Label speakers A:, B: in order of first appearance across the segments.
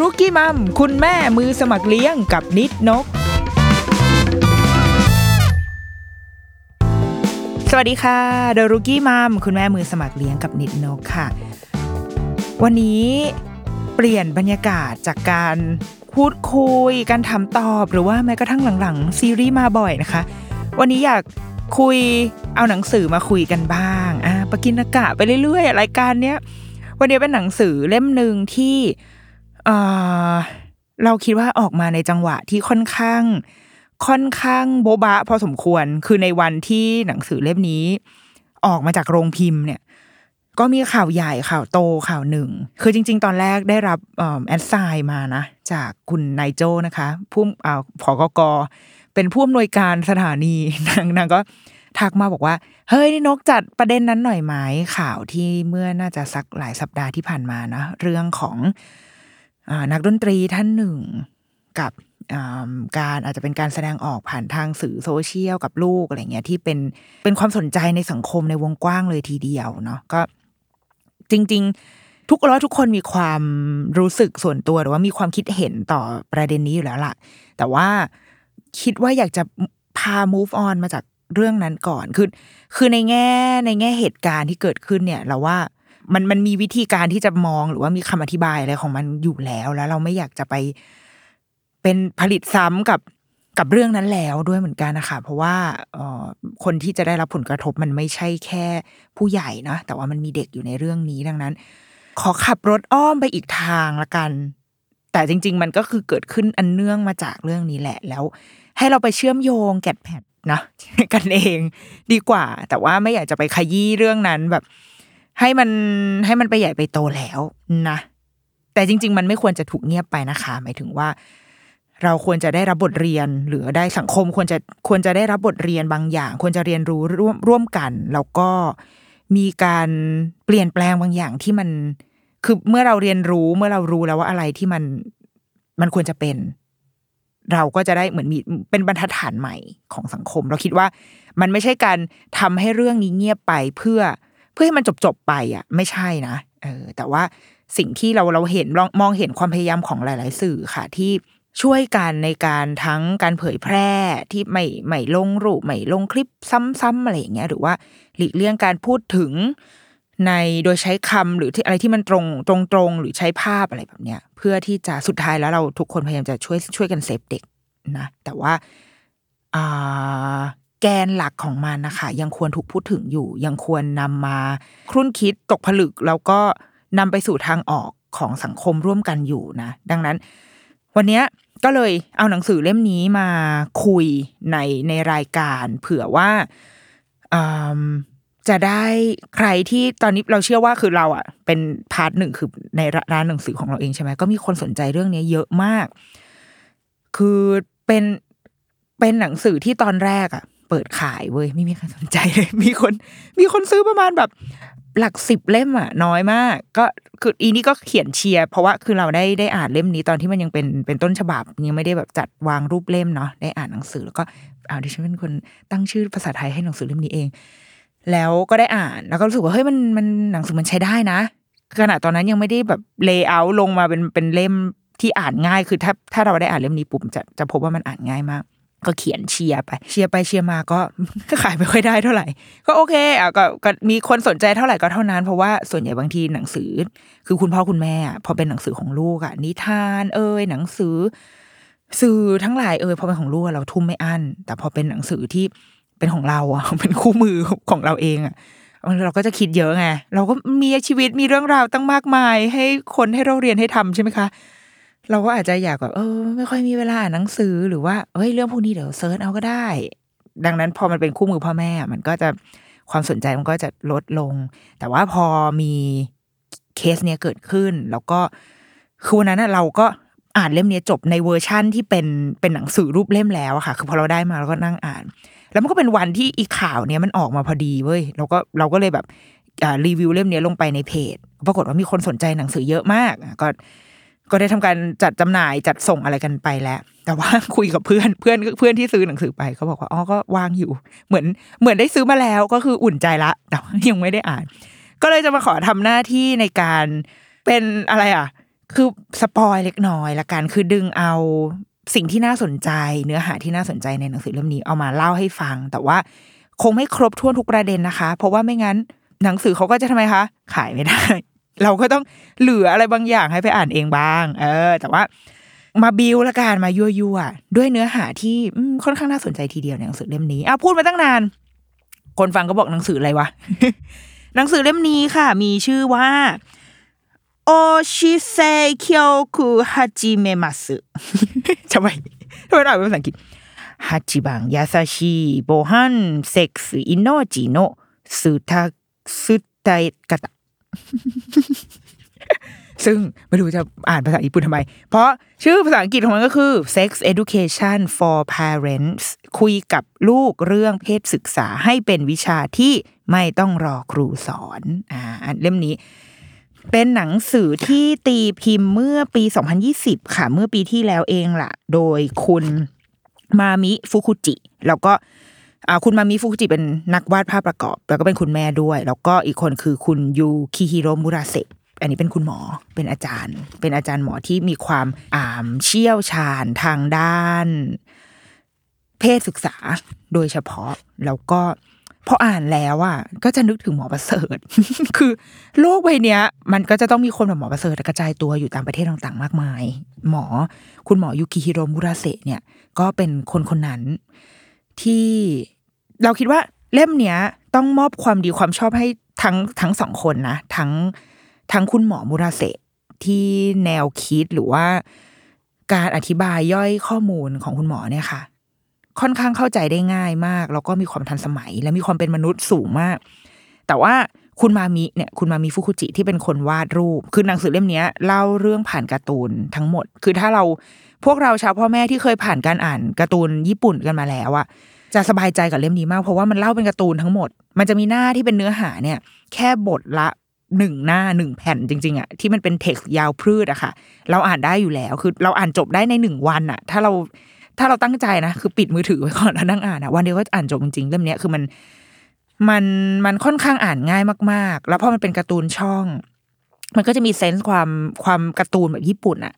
A: รุกี้มัม คุณแม่มือสมัครเลี้ยงกับนิดนก สวัสดีค่ะเดอรุกี้มัม คุณแม่มือสมัครเลี้ยงกับนิดนกค่ะ วันนี้เปลี่ยนบรรยากาศจากการพูดคุย การถามตอบหรือว่าแม้กระทั่งหลังๆ ซีรีส์มาบ่อยนะคะ วันนี้อยากคุยเอาหนังสือมาคุยกันบ้างอะปกินอากาศไปเรื่อยๆ รายการเนี้ยวันนี้เป็นหนังสือเล่มหนึ่งที่ เออเราคิดว่าออกมาในจังหวะที่ค่อนข้าง ค่อนข้างโบบะพอสมควร คือในวันที่หนังสือเล่มนี้ ออกมาจากโรงพิมพ์เนี่ย ก็มีข่าวใหญ่ข่าวโตข่าวหนึ่ง คือจริง ๆ ตอนแรกได้รับแอดไซน์มานะ จากคุณนายโจนะคะผู้อ่าผอกกเป็นผู้อำนวยการสถานีนางนางก็ทักมาบอกว่า เฮ้ยนกจัดประเด็นนั้นหน่อยไหมข่าวที่เมื่อน่าจะสักหลายสัปดาห์ที่ผ่านมานะ เรื่องของ นักดนตรีท่านหนึ่งกับการอาจจะเป็นการแสดงออกผ่านทางสื่อโซเชียลกับลูกอะไรเงี้ยที่เป็นเป็นความสนใจในสังคมในวงกว้างเลยทีเดียวเนาะก็จริง ๆ ทุกแล้วทุกคนมีความรู้สึกส่วนตัวหรือว่ามีความคิดเห็นต่อประเด็นนี้อยู่แล้วล่ะ แต่ว่าคิดว่าอยากจะพา move on มาจากเรื่องนั้นก่อนคือคือในแง่ในแง่เหตุการณ์ที่เกิดขึ้นเนี่ย เราว่า มันมันมีวิธีการที่จะมองหรือว่ามีคำอธิบายอะไรของมันอยู่แล้ว แล้วเราไม่อยากจะไป เป็นผลิตซ้ำกับกับเรื่องนั้นแล้วด้วยเหมือนกันนะคะเพราะว่าเออคนที่จะได้รับผลกระทบมันไม่ใช่แค่ผู้ใหญ่นะแต่ว่ามันมีเด็กอยู่ในเรื่องนี้ดังนั้น ขอขับรถอ้อมไปอีกทางละกัน แต่จริง ๆ มันก็คือเกิดขึ้นอันเนื่องมาจากเรื่องนี้แหละแล้ว ให้เราไปเชื่อมโยงแกดแพดนะกันเองดีกว่า แต่ว่าไม่อยากจะไปขยี้เรื่องนั้นแบบ ให้มันให้มันไปใหญ่ไปโตแล้วนะแต่จริง ๆ มันไม่ควรจะถูกเงียบไปนะคะ หมายถึงว่า เราควรจะได้รับบทเรียน หรือได้สังคมควรจะควรจะได้รับบทเรียนบางอย่าง ควรจะเรียนรู้ร่วมร่วมกัน แล้วก็มีการเปลี่ยนแปลงบางอย่างที่มันคือเมื่อเราเรียนรู้เมื่อเรารู้แล้วว่าอะไรที่มันมันควรจะเป็น เราก็จะได้เหมือนมีเป็นบรรทัดฐานใหม่ของสังคม เราคิดว่ามันไม่ใช่การทำให้เรื่องนี้เงียบไปเพื่อ เพื่อให้มันจบจบไปอะ ไม่ใช่นะเออแต่ว่าสิ่งที่เราเราเห็นมองเห็นความพยายามของหลาย ๆ สื่อค่ะที่ช่วยกันในการทั้งการเผยแพร่ที่ไม่ไม่ลงรูปไม่ลงคลิปซ้ำๆอะไรอย่างเงี้ยหรือว่าหลีกเลี่ยงการพูดถึงในโดยใช้คำหรือที่อะไรที่มันตรงตรงตรงๆหรือใช้ภาพอะไรแบบเนี้ย เพื่อที่จะสุดท้ายแล้วเราทุกคนพยายามจะช่วยช่วยกันเซฟเด็กนะแต่ว่าอ่า แกนหลักของมันนะคะยังควรถูกพูดถึงอยู่ ยังควรนำมาครุ่นคิดตกผลึกแล้วก็นำไปสู่ทางออกของสังคมร่วมกันอยู่นะ ดังนั้น วันนี้ก็เลยเอาหนังสือเล่มนี้มาคุยในในรายการ เผื่อว่าจะได้ใครที่ตอนนี้เราเชื่อว่าคือเราอะ เป็นพาร์ทหนึ่งคือในร้านหนังสือของเราเองใช่ไหมก็มีคนสนใจเรื่องนี้เยอะมาก คือเป็นเป็นหนังสือที่ตอนแรกอะ เปิดขายเว้ยไม่มีใครสนใจเลย มีคน มีคนซื้อประมาณแบบหลักสิบเล่มอะ น้อยมาก ก็คืออีนี่ก็เขียนเชียร์เพราะว่าคือเราได้ได้อ่านเล่มนี้ตอนที่มันยังเป็นเป็นต้นฉบับยังไม่ได้แบบจัดวางรูปเล่มเนาะได้อ่านหนังสือแล้วก็อ่าดิฉันเป็นคนตั้งชื่อภาษาไทยให้หนังสือเล่มนี้เอง แล้วก็ได้อ่านแล้วก็รู้สึกว่าเฮ้ยมันมันหนังสือมันใช้ได้นะขณะตอนนั้นยังไม่ได้แบบ layer ลงมาเป็นเป็นเล่มที่อ่านง่ายคือถ้าถ้าเราได้อ่านเล่มนี้ปุ๊บจะจะพบว่ามันอ่านง่ายมาก ก็เขียนเชียร์ไป เชียร์ไปเชียร์มาก็ขายไม่ค่อยได้เท่าไหร่ ก็โอเคอะก็ก็มีคนสนใจเท่าไหร่ก็เท่านั้น เพราะว่าส่วนใหญ่บางทีหนังสือ คือคุณพ่อคุณแม่อะพอเป็นหนังสือของลูกอะนิทานเอ่ยหนังสือ สื่อทั้งหลายเอ่ยพอเป็นของลูกเราทุ่มไม่อั้นแต่พอเป็นหนังสือที่เป็นของเราอะเป็นคู่มือของเราเองอะเราก็จะคิดเยอะไงเราก็มีชีวิตมีเรื่องราวตั้งมากมาย ให้คนให้เราเรียนให้ทำใช่ไหมคะ เราก็อาจจะอยากแบบเออ ไม่ค่อยมีเวลาอ่านหนังสือหรือว่าเฮ้ยเรื่องพวกนี้เดี๋ยว search เอาก็ได้ ดังนั้นพอมันเป็นคู่มือพ่อแม่ มันก็จะความสนใจมันก็จะลดลง แต่ว่าพอมีเคสเนี้ยเกิดขึ้น แล้วก็คือวันนั้นเราก็อ่านเล่มนี้จบในเวอร์ชั่นที่เป็นเป็นหนังสือรูปเล่มแล้วอะค่ะ คือพอเราได้มาเราก็นั่งอ่าน แล้วมันก็เป็นวันที่อีข่าวเนี้ยมันออกมาพอดีเว้ยเราก็เราก็เลยแบบรีวิวเล่มนี้ลงไปในเพจ ปรากฏว่ามีคนสนใจหนังสือเยอะมาก ก็ ก็ได้ทำการจัดจำหน่ายจัดส่งอะไรกันไปแล้ว แต่ว่าคุยกับเพื่อนเพื่อนเพื่อนที่ซื้อหนังสือไปเขาบอกว่าอ๋อก็วางอยู่ เหมือนเหมือนได้ซื้อมาแล้วก็คืออุ่นใจละแต่ยังไม่ได้อ่าน ก็เลยจะมาขอทำหน้าที่ในการเป็นอะไรอะ คือสปอยเล็กน้อยละกันคือดึงเอาสิ่งที่น่าสนใจ เนื้อหาที่น่าสนใจในหนังสือเล่มนี้เอามาเล่าให้ฟัง แต่ว่าคงไม่ครบถ้วนทุกประเด็นนะคะ เพราะว่าไม่งั้นหนังสือเขาก็จะทำไมคะ ขายไม่ได้ เราก็ต้องเหลืออะไรบางอย่างให้ไปอ่านเองบ้าง เออ แต่ว่ามาบิวละกันมายั่วยั่วด้วยเนื้อหาที่ค่อนข้างน่าสนใจทีเดียวในหนังสือเล่มนี้อะพูดมาตั้งนาน คนฟังก็บอกหนังสืออะไรวะหนังสือเล่มนี้ค่ะ มีชื่อว่าおうち性教育はじめますทำไมทำไมอ่านเป็นภาษาอังกฤษ一番やさしい防犯セックス命の伝え方 ซึ่งไม่รู้จะอ่านภาษาญี่ปุ่นทำไม เพราะชื่อภาษาอังกฤษของมันก็คือ Sex Education for Parents คุยกับลูกเรื่องเพศศึกษาให้เป็นวิชาที่ไม่ต้องรอครูสอนอ่าเล่มนี้ เป็นหนังสือที่ตีพิมพ์เมื่อปี 2020 ค่ะ เมื่อปีที่แล้วเองล่ะ โดยคุณมามิฟุคุจิ แล้วก็ คุณมามิฟุกุจิเป็นนักวาดภาพประกอบ แล้วก็เป็นคุณแม่ด้วย แล้วก็อีกคนคือคุณยูคิฮิโรมุราเซะอันนี้เป็นคุณหมอเป็นอาจารย์ เป็นอาจารย์หมอที่มีความอ่าเชี่ยวชาญทางด้าน เพศศึกษาโดยเฉพาะ แล้วก็พออ่านแล้วอะก็จะนึกถึงหมอประเสริฐ คือโลกใบนี้มันก็จะต้องมีคนแบบหมอประเสริฐกระจายตัวอยู่ตามประเทศต่างๆ มากมาย หมอคุณหมอยูกิฮิโรมุราเซะเนี่ย ก็เป็นคนคนนั้นที่ เราคิดว่าเล่มเนี้ย ต้องมอบความดีความชอบให้ทั้งทั้งสองคนนะทั้งทั้งคุณหมอมุราเซที่แนวคิดหรือว่า การอธิบายย่อยข้อมูลของคุณหมอเนี่ยค่ะ ค่อนข้างเข้าใจได้ง่ายมาก แล้วก็มีความทันสมัย และมีความเป็นมนุษย์สูงมาก แต่ว่าคุณมามิเนี่ยคุณมามิฟุคุจิที่เป็นคนวาดรูป คือหนังสือเล่มนี้เล่าเรื่องผ่านการ์ตูนทั้งหมด คือถ้าเราพวกเราชาวพ่อแม่ที่เคยผ่านการอ่านการ์ตูนญี่ปุ่นกันมาแล้วอะ จะสบายใจกับเล่มนี้มาก เพราะว่ามันเล่าเป็นการ์ตูนทั้งหมด มันจะมีหน้าที่เป็นเนื้อหาเนี่ย แค่บทละหนึ่งหน้าหนึ่งแผ่นจริง ๆอะที่มันเป็น text ยาวพืดอะค่ะ เราอ่านได้อยู่แล้วคือเราอ่านจบได้ในหนึ่งวันอะถ้าเราถ้าเราตั้งใจนะคือปิดมือถือไว้ก่อนแล้วนั่งอ่านอะวันเดียวก็อ่านจบจริงๆเล่มนี้คือมันมันมันค่อนข้างอ่านง่ายมากๆ แล้วพอมันเป็นการ์ตูนช่อง มันก็จะมี sense ความความการ์ตูนแบบญี่ปุ่นอะ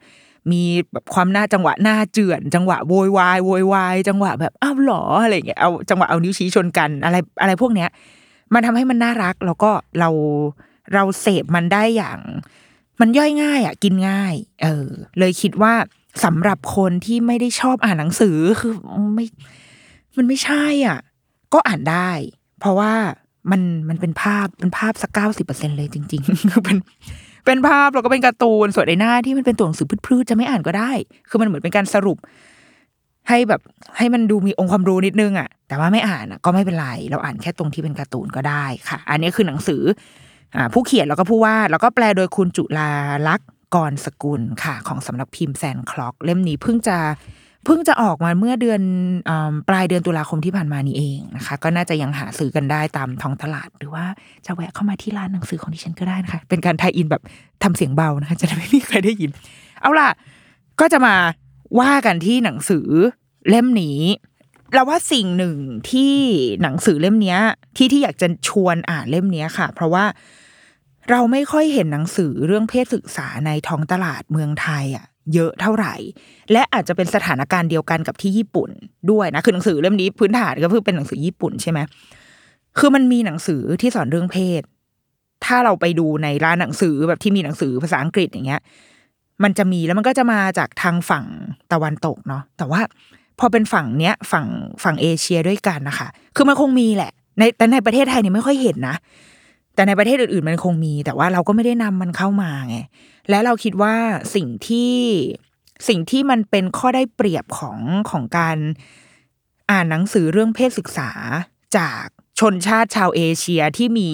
A: มีแบบความหน้าจังหวะหน้าเจื่อนจังหวะโวยวายโวยวายจังหวะแบบอ้าวหรออะไรเงี้ยเอาจังหวะเอานิ้วชี้ชนกันอะไรอะไรพวกเนี้ย มันทำให้มันน่ารักแล้วก็เราเราเสพมันได้อย่าง มันย่อยง่ายอะกินง่าย เออ เลยคิดว่าสำหรับคนที่ไม่ได้ชอบอ่านหนังสือคือไม่ มันไม่ใช่อะ ก็อ่านได้ เพราะว่ามันมันเป็นภาพเป็นภาพสักเก้าสิบเปอร์เซ็นเลยจริงๆคือเป็น เป็นภาพแล้วก็เป็นการ์ตูนส่วนในหน้าที่มันเป็นตัวหนังสือพืชๆจะไม่อ่านก็ได้ คือมันเหมือนเป็นการสรุป ให้แบบให้มันดูมีองค์ความรู้นิดนึงอะ แต่ว่าไม่อ่านก็ไม่เป็นไร เราอ่านแค่ตรงที่เป็นการ์ตูนก็ได้ค่ะ อันนี้คือหนังสืออผู้เขียนแล้วก็ผู้วาดแล้วก็แปลโดยคุณจุลาลักษณ์กรสกุลค่ะ ของสำนักพิมพ์แซนคล็อก เล่มนี้เพิ่งจะ เพิ่งจะออกมาเมื่อเดือนอปลายเดือนตุลาคมที่ผ่านมานี้เองนะคะ ก็น่าจะยังหาซื้อกันได้ตามท้องตลาด หรือว่าจะแวะเข้ามาที่ร้านหนังสือของดิฉันก็ได้นะคะ เป็นการไทยอินแบบทำเสียงเบานะคะ จะไม่มีใครได้ยิน เอาล่ะ ก็จะมาว่ากันที่หนังสือเล่มนี้เราว่าสิ่งหนึ่งที่หนังสือเล่มนี้ที่ที่อยากจะชวนอ่านเล่มนี้ค่ะ เพราะว่าเราไม่ค่อยเห็นหนังสือเรื่องเพศศึกษาในท้องตลาดเมืองไทยอะ เยอะเท่าไหร่ และอาจจะเป็นสถานการณ์เดียวกันกับที่ญี่ปุ่นด้วยนะคือหนังสือเล่มนี้พื้นฐานก็คือเป็นหนังสือญี่ปุ่นใช่ไหมคือมันมีหนังสือที่สอนเรื่องเพศ ถ้าเราไปดูในร้านหนังสือแบบที่มีหนังสือภาษาอังกฤษอย่างเงี้ย มันจะมีแล้วมันก็จะมาจากทางฝั่งตะวันตกเนาะแต่ว่าพอเป็นฝั่งเนี้ยฝั่งฝั่งเอเชียด้วยกันนะคะ คือมันคงมีแหละ ในแต่ในประเทศไทยเนี่ยไม่ค่อยเห็นนะ แต่ในประเทศอื่นๆมันคงมี แต่ว่าเราก็ไม่ได้นำมันเข้ามาไงและเราคิดว่าสิ่งที่สิ่งที่มันเป็นข้อได้เปรียบของของการอ่านหนังสือเรื่องเพศศึกษาจากชนชาติชาวเอเชียที่มี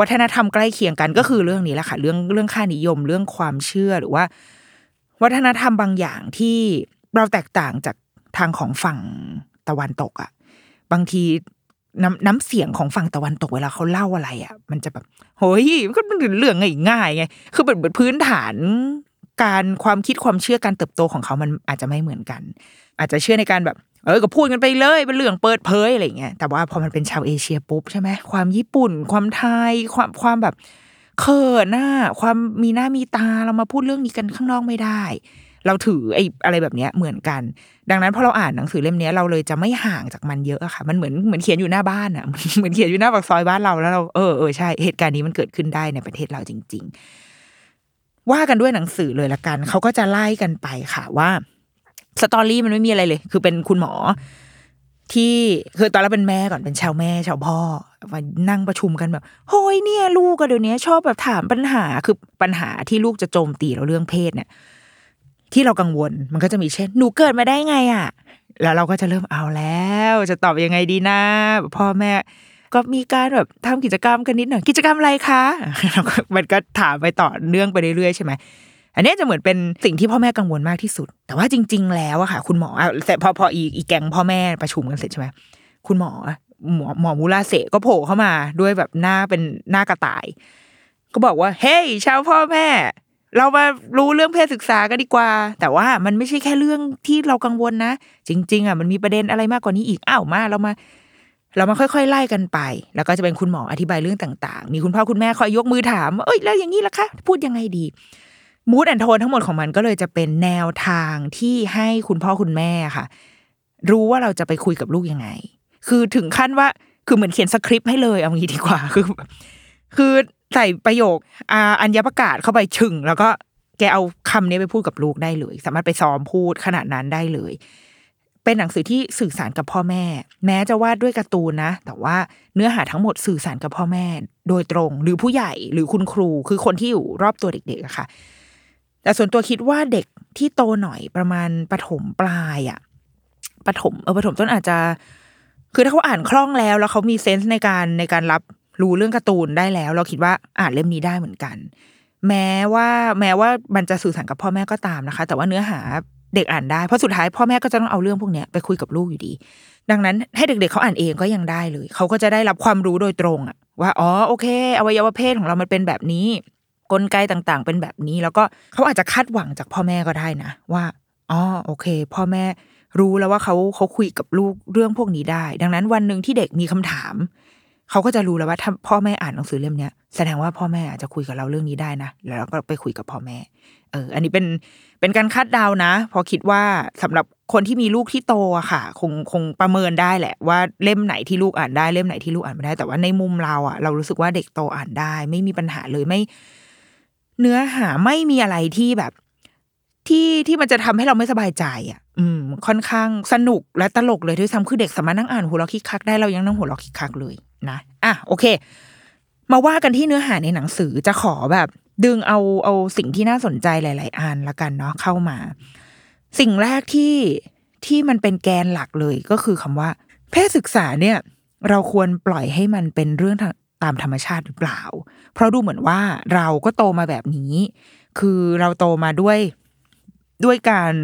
A: วัฒนธรรมใกล้เคียงกันก็คือเรื่องนี้แหละค่ะเรื่องเรื่องค่านิยมเรื่องความเชื่อหรือว่า วัฒนธรรมบางอย่างที่เราแตกต่างจากทางของฝั่งตะวันตกอะ่ะ บางที น้ำน้ำเสียงของฝั่งตะวันตกเวลาเขาเล่าอะไรอะ มันจะแบบเฮ้ยมันก็เป็นเรื่องง่ายๆไงคือเป็นพื้นฐานการความคิดความเชื่อการเติบโตของเขามันอาจจะไม่เหมือนกัน อาจจะเชื่อในการแบบ เออก็พูดกันไปเลยเป็นเรื่องเปิดเผยอะไรเงี้ยแต่ว่าพอมันเป็นชาวเอเชียปุ๊บใช่ไหมความญี่ปุ่น ความไทย ความความแบบเขินหน้า ความมีหน้ามีตาเรามาพูดเรื่องนี้กันข้างนอกไม่ได้ เราถือไอ้อะไรแบบเนี้ยเหมือนกัน ดังนั้นพอเราอ่านหนังสือเล่มนี้เราเลยจะไม่ห่างจากมันเยอะอะค่ะ มันเหมือนเหมือนเขียนอยู่หน้าบ้านอะเหมือนเขียนอยู่หน้าปากซอยบ้านเราแล้วเราเออเออใช่เหตุการณ์นี้มันเกิดขึ้นได้ในประเทศเราจริง ๆ ว่ากันด้วยหนังสือเลยละกันเขาก็จะไล่กันไปค่ะว่าสตอรี่มันไม่มีอะไรเลย คือเป็นคุณหมอที่คือตอนแรกเป็นแม่ก่อนเป็นชาวแม่ชาวพ่อมานั่งประชุมกันแบบโฮ้ยเนี่ย ลูกก็เดี๋ยวนี้ชอบแบบถามปัญหาคือปัญหาที่ลูกจะโจมตีเราเรื่องเพศเนี่ย ที่เรากังวลมันก็จะมีเช่น หนูเกิดมาได้ไงอะ่ะ แล้วเราก็จะเริ่มเอาแล้ว จะตอบยังไงดีนะ พ่อแม่ ก็มีการแบบทำกิจกรรมกันนิดหน่อยกิจกรรมอะไรคะเราก็มันก็ถามไปต่อเนื่องไปเรื่อยๆใช่ไหมอันนี้จะเหมือนเป็นสิ่งที่พ่อแม่กังวลมากที่สุด แต่ว่าจริง ๆ แล้วอะค่ะ คุณหมอแต่พอพออีอีแกงพ่อแม่ประชุมกันเสร็จใช่ไหมคุณหมอหมอหมอมูลาเสก็โผล่เข้ามาด้วยแบบหน้าเป็นหน้ากระต่าย ก็บอกว่า เฮ้ยชาวพ่อแม่ เรามารู้เรื่องเพศศึกษากันดีกว่า แต่ว่ามันไม่ใช่แค่เรื่องที่เรากังวลนะ จริง ๆ อะ มันมีประเด็นอะไรมากกว่านี้อีกอ้าวมาเรามา เรามาค่อยๆไล่กันไป แล้วก็จะเป็นคุณหมออธิบายเรื่องต่าง ๆ มีคุณพ่อคุณแม่คอยยกมือถามเอ้ยแล้วอย่างนี้ล่ะคะ พูดยังไงดีมูดแอนโทนทั้งหมดของมันก็เลยจะเป็นแนวทางที่ให้คุณพ่อคุณแม่ค่ะ รู้ว่าเราจะไปคุยกับลูกยังไง คือถึงขั้นว่าคือเหมือนเขียนสคริปต์ให้เลยเอางี้ดีกว่าคือ คือ ใส่ประโยคอาอัญญประกาศเข้าไปชึงแล้วก็แกเอาคำนี้ไปพูดกับลูกได้เลย สามารถไปซ้อมพูดขนาดนั้นได้เลย เป็นหนังสือที่สื่อสารกับพ่อแม่ แม้จะวาดด้วยการ์ตูนนะ แต่ว่าเนื้อหาทั้งหมดสื่อสารกับพ่อแม่ โดยตรง หรือผู้ใหญ่หรือคุณครู คือคนที่อยู่รอบตัวเด็กๆอะค่ะ แต่ส่วนตัวคิดว่าเด็กที่โตหน่อยประมาณปฐมปลายอะปฐมเออปฐมต้นอาจจะ คือถ้าเขาอ่านคล่องแล้ว แล้วเขามีเซนส์ในการในการรับ รู้เรื่องการ์ตูนได้แล้ว เราคิดว่าอ่านเล่มนี้ได้เหมือนกัน แม้ว่าแม้ว่ามันจะสื่อสารกับพ่อแม่ก็ตามนะคะ แต่ว่าเนื้อหาเด็กอ่านได้เพราะสุดท้ายพ่อแม่ก็จะต้องเอาเรื่องพวกนี้ไปคุยกับลูกอยู่ดี ดังนั้นให้เด็กๆเขาอ่านเองก็ยังได้เลย เขาก็จะได้รับความรู้โดยตรงอะว่าอ๋อโอเค อวัยวะเพศของเรามันเป็นแบบนี้กลไกต่างๆ เป็นแบบนี้ แล้วก็เขาอาจจะคาดหวังจากพ่อแม่ก็ได้นะ ว่าอ๋อโอเค พ่อแม่รู้แล้วว่าเขาเขาคุยกับลูกเรื่องพวกนี้ได้ ดังนั้นวันหนึ่งที่เด็กมีคำถาม เขาก็จะรู้แล้วว่าถ้าพ่อแม่อ่านหนังสือเล่มนี้แสดงว่าพ่อแม่อาจจะคุยกับเราเรื่องนี้ได้นะแล้วเราก็ไปคุยกับพ่อแม่ เออ อันนี้เป็นเป็นการคาดเดานะ พอคิดว่าสำหรับคนที่มีลูกที่โตอะค่ะ คงคงประเมินได้แหละ ว่าเล่มไหนที่ลูกอ่านได้เล่มไหนที่ลูกอ่านไม่ได้ แต่ว่าในมุมเราอะเรารู้สึกว่าเด็กโตอ่านได้ ไม่มีปัญหาเลยไม่ เนื้อหาไม่มีอะไรที่แบบที่ที่มันจะทำให้เราไม่สบายใจอะ อืม ค่อนข้างสนุกและตลกเลยด้วยซ้ำคือเด็กสามารถนั่งอ่านหัวเราะคิกคักได้เรายังนั่งหัวเราะคิกคักเลย นะอะโอเค มาว่ากันที่เนื้อหาในหนังสือจะขอแบบ ดึงเอาเอาสิ่งที่น่าสนใจหลาย ๆอันละกันเนาะเข้ามา สิ่งแรกที่ที่มันเป็นแกนหลักเลยก็คือคำว่า เพศศึกษาเนี่ย เราควรปล่อยให้มันเป็นเรื่องตามธรรมชาติหรือเปล่า เพราะดูเหมือนว่าเราก็โตมาแบบนี้ คือเราโตมาด้วยด้วยการ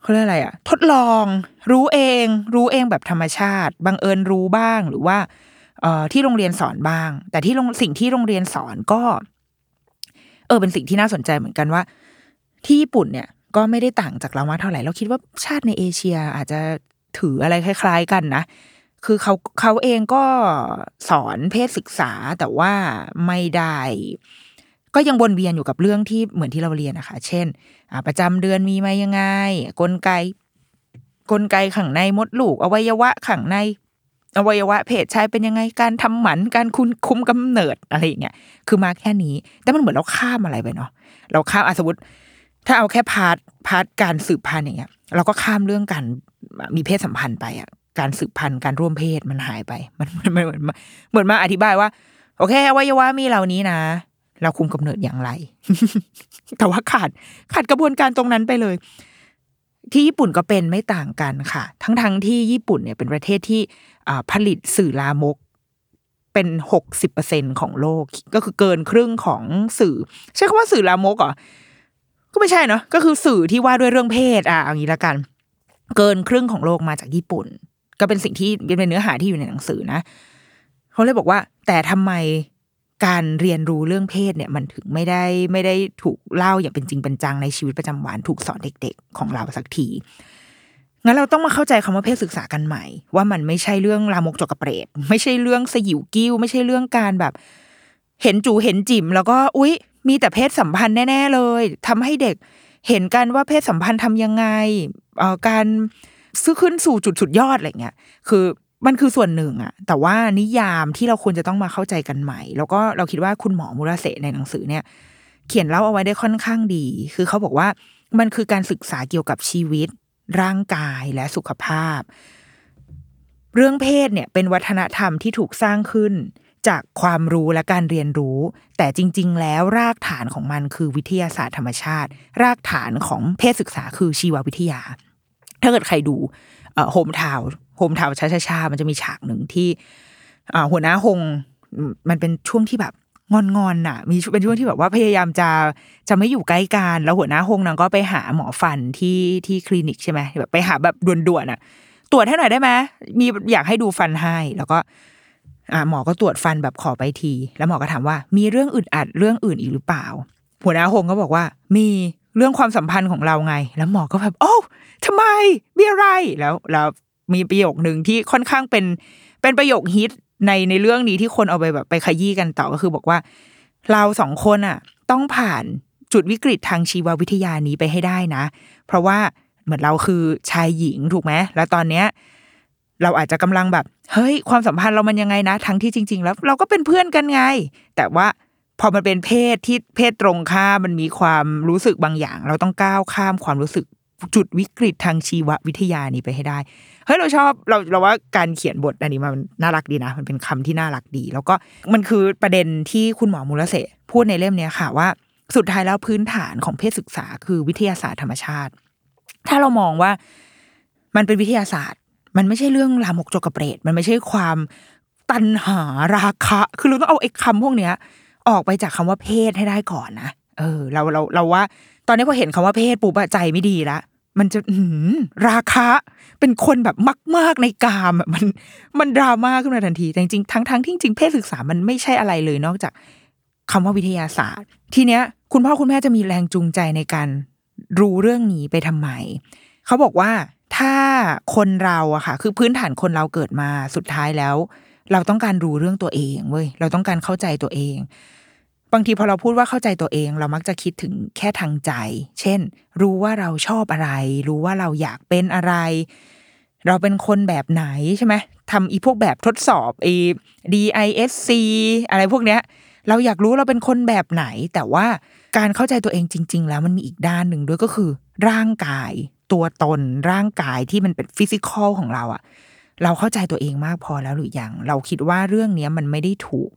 A: เขาเรียกอะไรอะทดลอง รู้เอง รู้เองแบบธรรมชาติบังเอิญรู้บ้างหรือว่า เอ่อที่โรงเรียนสอนบ้าง แต่ที่สิ่งที่โรงเรียนสอนก็ เออเป็นสิ่งที่น่าสนใจเหมือนกันว่า ที่ญี่ปุ่นเนี่ย ก็ไม่ได้ต่างจากเรามากเท่าไหร่เราคิดว่าชาติในเอเชียอาจจะถืออะไรคล้าย ๆ กันนะคือเขาเขาเองก็สอนเพศศึกษาแต่ว่าไม่ได้ก็ยังวนเวียนอยู่กับเรื่องที่เหมือนที่เราเรียนนะคะ เช่น ประจำเดือนมีมายังไง กลไก กลไกข้างในมดลูกอวัยวะข้างใน อวัยวะเพศชายเป็นยังไงการทำหมันการคุมคุมกำเนิดอะไรอย่างเงี้ยคือมาแค่นี้ แต่มันเหมือนเราข้ามอะไรไปเนาะเราข้ามสมมติถ้าเอาแค่ part part การสืบพันธุ์อย่างเงี้ย เราก็ข้ามเรื่องการมีเพศสัมพันธ์ไปอะการสืบพันธุ์การร่วมเพศมันหายไป มันมันเหมือนมาเหมือนมาอธิบายว่า โอเคอวัยวะมีเหล่านี้นะ เราคุมกำเนิดอย่างไร แต่ว่าขาดขาดกระบวนการตรงนั้นไปเลย ที่ญี่ปุ่นก็เป็นไม่ต่างกันค่ะ ทั้งทั้งๆที่ญี่ปุ่นเนี่ยเป็นประเทศที่ผลิตสื่อลามกเป็นหกสิบเปอร์เซ็นของโลก ก็คือเกินครึ่งของสื่อ ใช้คำว่าสื่อลามกเหรอก็ไม่ใช่เนาะก็คือสื่อที่ว่าด้วยเรื่องเพศอะเอางี้ละกัน เกินครึ่งของโลกมาจากญี่ปุ่น ก็เป็นสิ่งที่เป็นเนื้อหาที่อยู่ในหนังสือนะเขาเลยบอกว่า แต่ทำไม การเรียนรู้เรื่องเพศเนี่ยมันถึงไม่ได้ไม่ได้ถูกเล่าอย่างเป็นจริงเป็นจังในชีวิตประจำวันถูกสอนเด็ก ๆ ของเราสักทีงั้นเราต้องมาเข้าใจคำว่าเพศศึกษากันใหม่ ว่ามันไม่ใช่เรื่องลามกจกกระเปรดไม่ใช่เรื่องสยิวกิ้ว ไม่ใช่เรื่องการแบบ เห็นจูเห็นจิ๋มแล้วก็อุ๊ย มีแต่เพศสัมพันธ์แน่ ๆ เลยทำให้เด็กเห็นกันว่าเพศสัมพันธ์ทำยังไงเอ่อการซื้อขึ้นสู่จุดสุดยอดอะไรเงี้ย คือ มันคือส่วนหนึ่งอะแต่ว่านิยามที่เราควรจะต้องมาเข้าใจกันใหม่ แล้วก็เราคิดว่าคุณหมอมุราเสในหนังสือเนี่ย เขียนเล่าเอาไว้ได้ค่อนข้างดี คือเขาบอกว่ามันคือการศึกษาเกี่ยวกับชีวิต ร่างกายและสุขภาพ เรื่องเพศเนี่ยเป็นวัฒนธรรมที่ถูกสร้างขึ้นจากความรู้และการเรียนรู้ แต่จริง ๆ แล้วรากฐานของมันคือวิทยาศาสตร์ธรรมชาติ รากฐานของเพศศึกษาคือชีววิทยา ถ้าเกิดใครดูโฮมทาว โฮมทาวช้าชาๆมันจะมีฉากหนึ่งที่หัวหน้าหงมมันเป็นช่วงที่แบบงอนๆนน่ะ มีเป็นช่วงที่แบบว่าพยายามจะจะไม่อยู่ใกล้กันแล้วหัวหน้าหงนางก็ไปหาหมอฟันที่ที่คลินิกใช่ไหมแบบไปหาแบบด่วนๆอะ ตรวจให้หน่อยได้ไหมมีอยากให้ดูฟันให้ แล้วก็อ่าหมอก็ตรวจฟันแบบขอไปที แล้วหมอก็ถามว่า มีเรื่องอึดอัดเรื่องอื่นอีกหรือเปล่า หัวหน้าหงก็บอกว่า มีเรื่องความสัมพันธ์ของเราไง แล้วหมอก็แบบโอ้ทำไมมีอะไรแล้วแล้ว มีประโยคหนึ่งที่ค่อนข้างเป็นเป็นประโยคฮิตในในเรื่องนี้ที่คนเอาไปแบบไปขยี้กันต่อก็คือบอกว่า เราสองคนอะ ต้องผ่านจุดวิกฤตทางชีววิทยานี้ไปให้ได้นะ เพราะว่าเหมือนเราคือชายหญิงถูกไหมแล้วตอนเนี้ยเราอาจจะกำลังแบบ เฮ้ย ความสัมพันธ์เรามันยังไงนะ ทั้งที่จริง ๆ แล้วเราก็เป็นเพื่อนกันไง แต่ว่าพอมันเป็นเพศที่เพศตรงข้ามมันมีความรู้สึกบางอย่าง เราต้องก้าวข้ามความรู้สึก จุดวิกฤตทางชีววิทยานี้ไปให้ได้เฮ้ยเราชอบเราเราว่าการเขียนบทอันนี้มันน่ารักดีนะ มันเป็นคำที่น่ารักดี แล้วก็มันคือประเด็นที่คุณหมอมูลเสะพูดในเล่มเนี้ยค่ะว่าสุดท้ายแล้วพื้นฐานของเพศศึกษาคือวิทยาศาสตร์ธรรมชาติ ถ้าเรามองว่ามันเป็นวิทยาศาสตร์ มันไม่ใช่เรื่องลามกจกกระเปรดมันไม่ใช่ความตันหาราคะ คือเราต้องเอาไอ้คำพวกเนี้ย ออกไปจากคำว่าเพศให้ได้ก่อนนะเออ เราเราเราว่า ตอนนี้พอเห็นคำว่าเพศปุ๊บใจไม่ดีละ มันจะอืราคะเป็นคนแบบมาก ๆในกามอะมันมันดราม่าขึ้นมาทันทีแต่จริงๆทั้งทั้งที่จริงเพศศึกษามันไม่ใช่อะไรเลยนอกจากคำว่าวิทยาศาสตร์ ทีเนี้ย คุณพ่อคุณแม่จะมีแรงจูงใจในการรู้เรื่องนี้ไปทำไมเขาบอกว่าถ้าคนเราอะค่ะ คือพื้นฐานคนเราเกิดมาสุดท้ายแล้ว เราต้องการรู้เรื่องตัวเองเว้ยเราต้องการเข้าใจตัวเอง บางทีพอเราพูดว่าเข้าใจตัวเอง เรามักจะคิดถึงแค่ทางใจ เช่น รู้ว่าเราชอบอะไร รู้ว่าเราอยากเป็นอะไร เราเป็นคนแบบไหนใช่ไหมทำอีพวกแบบทดสอบไอ้ DISC อะไรพวกเนี้ย เราอยากรู้เราเป็นคนแบบไหน แต่ว่าการเข้าใจตัวเองจริง ๆ แล้วมันมีอีกด้านหนึ่งด้วยก็คือ ร่างกายตัวตนร่างกายที่มันเป็นฟิสิกอลของเราอะเราเข้าใจตัวเองมากพอแล้วหรือยังเราคิดว่าเรื่องเนี้ยมันไม่ได้ถูก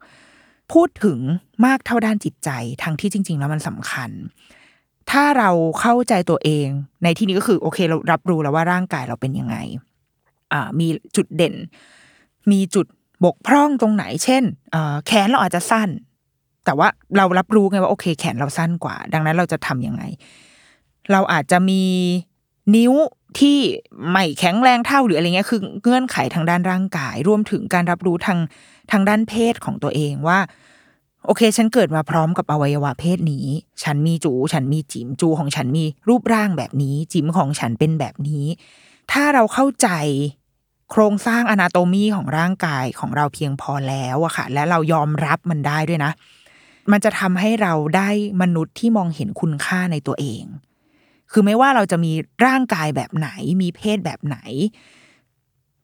A: พูดถึงมากเท่าด้านจิตใจทั้งที่จริง ๆ แล้วมันสำคัญ ถ้าเราเข้าใจตัวเองในที่นี้ก็คือโอเค เรารับรู้แล้วว่าร่างกายเราเป็นยังไงอ่ามีจุดเด่น มีจุดบกพร่องตรงไหน เช่นแขนเราอาจจะสั้น แต่ว่าเรารับรู้ไงว่าโอเค แขนเราสั้นกว่า ดังนั้นเราจะทำยังไง เราอาจจะมีนิ้ว ที่ไม่แข็งแรงเท่าหรืออะไรเงี้ยคือเงื่อนไขทางด้านร่างกาย รวมถึงการรับรู้ทางทางด้านเพศของตัวเองว่า โอเค ฉันเกิดมาพร้อมกับอวัยวะเพศนี้ ฉันมีจู ฉันมีจิมจูของฉันมีรูปร่างแบบนี้ จิมของฉันเป็นแบบนี้ ถ้าเราเข้าใจโครงสร้างอนาโตมีของร่างกายของเราเพียงพอแล้วอะค่ะ และเรายอมรับมันได้ด้วยนะ มันจะทำให้เราได้มนุษย์ที่มองเห็นคุณค่าในตัวเอง คือไม่ว่าเราจะมีร่างกายแบบไหน มีเพศแบบไหน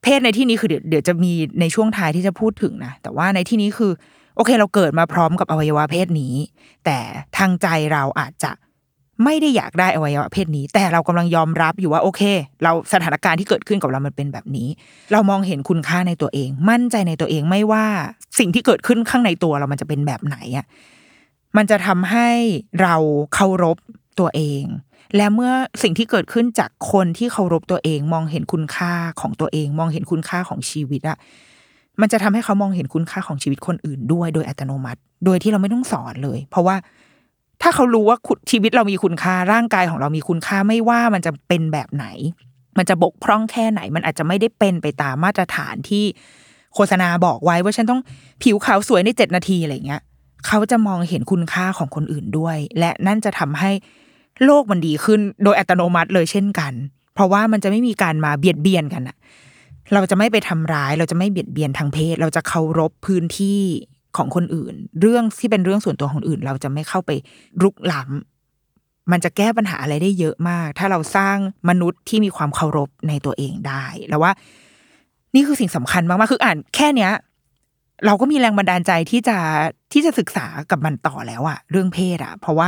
A: เพศในที่นี้คือเดี๋ยวเดี๋ยวจะมีในช่วงท้ายที่จะพูดถึงนะแต่ว่าในที่นี้คือ โอเคเราเกิดมาพร้อมกับอวัยวะเพศนี้ แต่ทางใจเราอาจจะไม่ได้อยากได้อวัยวะเพศนี้ แต่เรากำลังยอมรับอยู่ว่าโอเค เราสถานการณ์ที่เกิดขึ้นกับเรามันเป็นแบบนี้ เรามองเห็นคุณค่าในตัวเอง มั่นใจในตัวเองไม่ว่าสิ่งที่เกิดขึ้นข้างในตัวเรามันจะเป็นแบบไหนอะมันจะทำให้เราเคารพตัวเอง และเมื่อสิ่งที่เกิดขึ้นจากคนที่เคารพตัวเองมองเห็นคุณค่าของตัวเอง มองเห็นคุณค่าของชีวิตอะมันจะทำให้เขามองเห็นคุณค่าของชีวิตคนอื่นด้วยโดยอัตโนมัติ โดยที่เราไม่ต้องสอนเลย เพราะว่าถ้าเขารู้ว่าชีวิตเรามีคุณค่าร่างกายของเรามีคุณค่าไม่ว่ามันจะเป็นแบบไหน มันจะบกพร่องแค่ไหน มันอาจจะไม่ได้เป็นไปตามมาตรฐานที่โฆษณาบอกไว้ว่าฉันต้องผิวขาวสวยในเจ็ดนาทีอะไรเงี้ยเขาจะมองเห็นคุณค่าของคนอื่นด้วย และนั่นจะทำให้ โลกมันดีขึ้นโดยอัตโนมัติเลยเช่นกัน เพราะว่ามันจะไม่มีการมาเบียดเบียนกันอะเราจะไม่ไปทำร้าย เราจะไม่เบียดเบียนทางเพศ เราจะเคารพพื้นที่ของคนอื่น เรื่องที่เป็นเรื่องส่วนตัวของอื่น เราจะไม่เข้าไปรุกล้ำมันจะแก้ปัญหาอะไรได้เยอะมาก ถ้าเราสร้างมนุษย์ที่มีความเคารพในตัวเองได้ แล้วว่า นี่คือสิ่งสำคัญมากๆคืออ่านแค่เนี้ย เราก็มีแรงบันดาลใจที่จะที่จะศึกษากับมันต่อแล้วอะเรื่องเพศอะเพราะว่า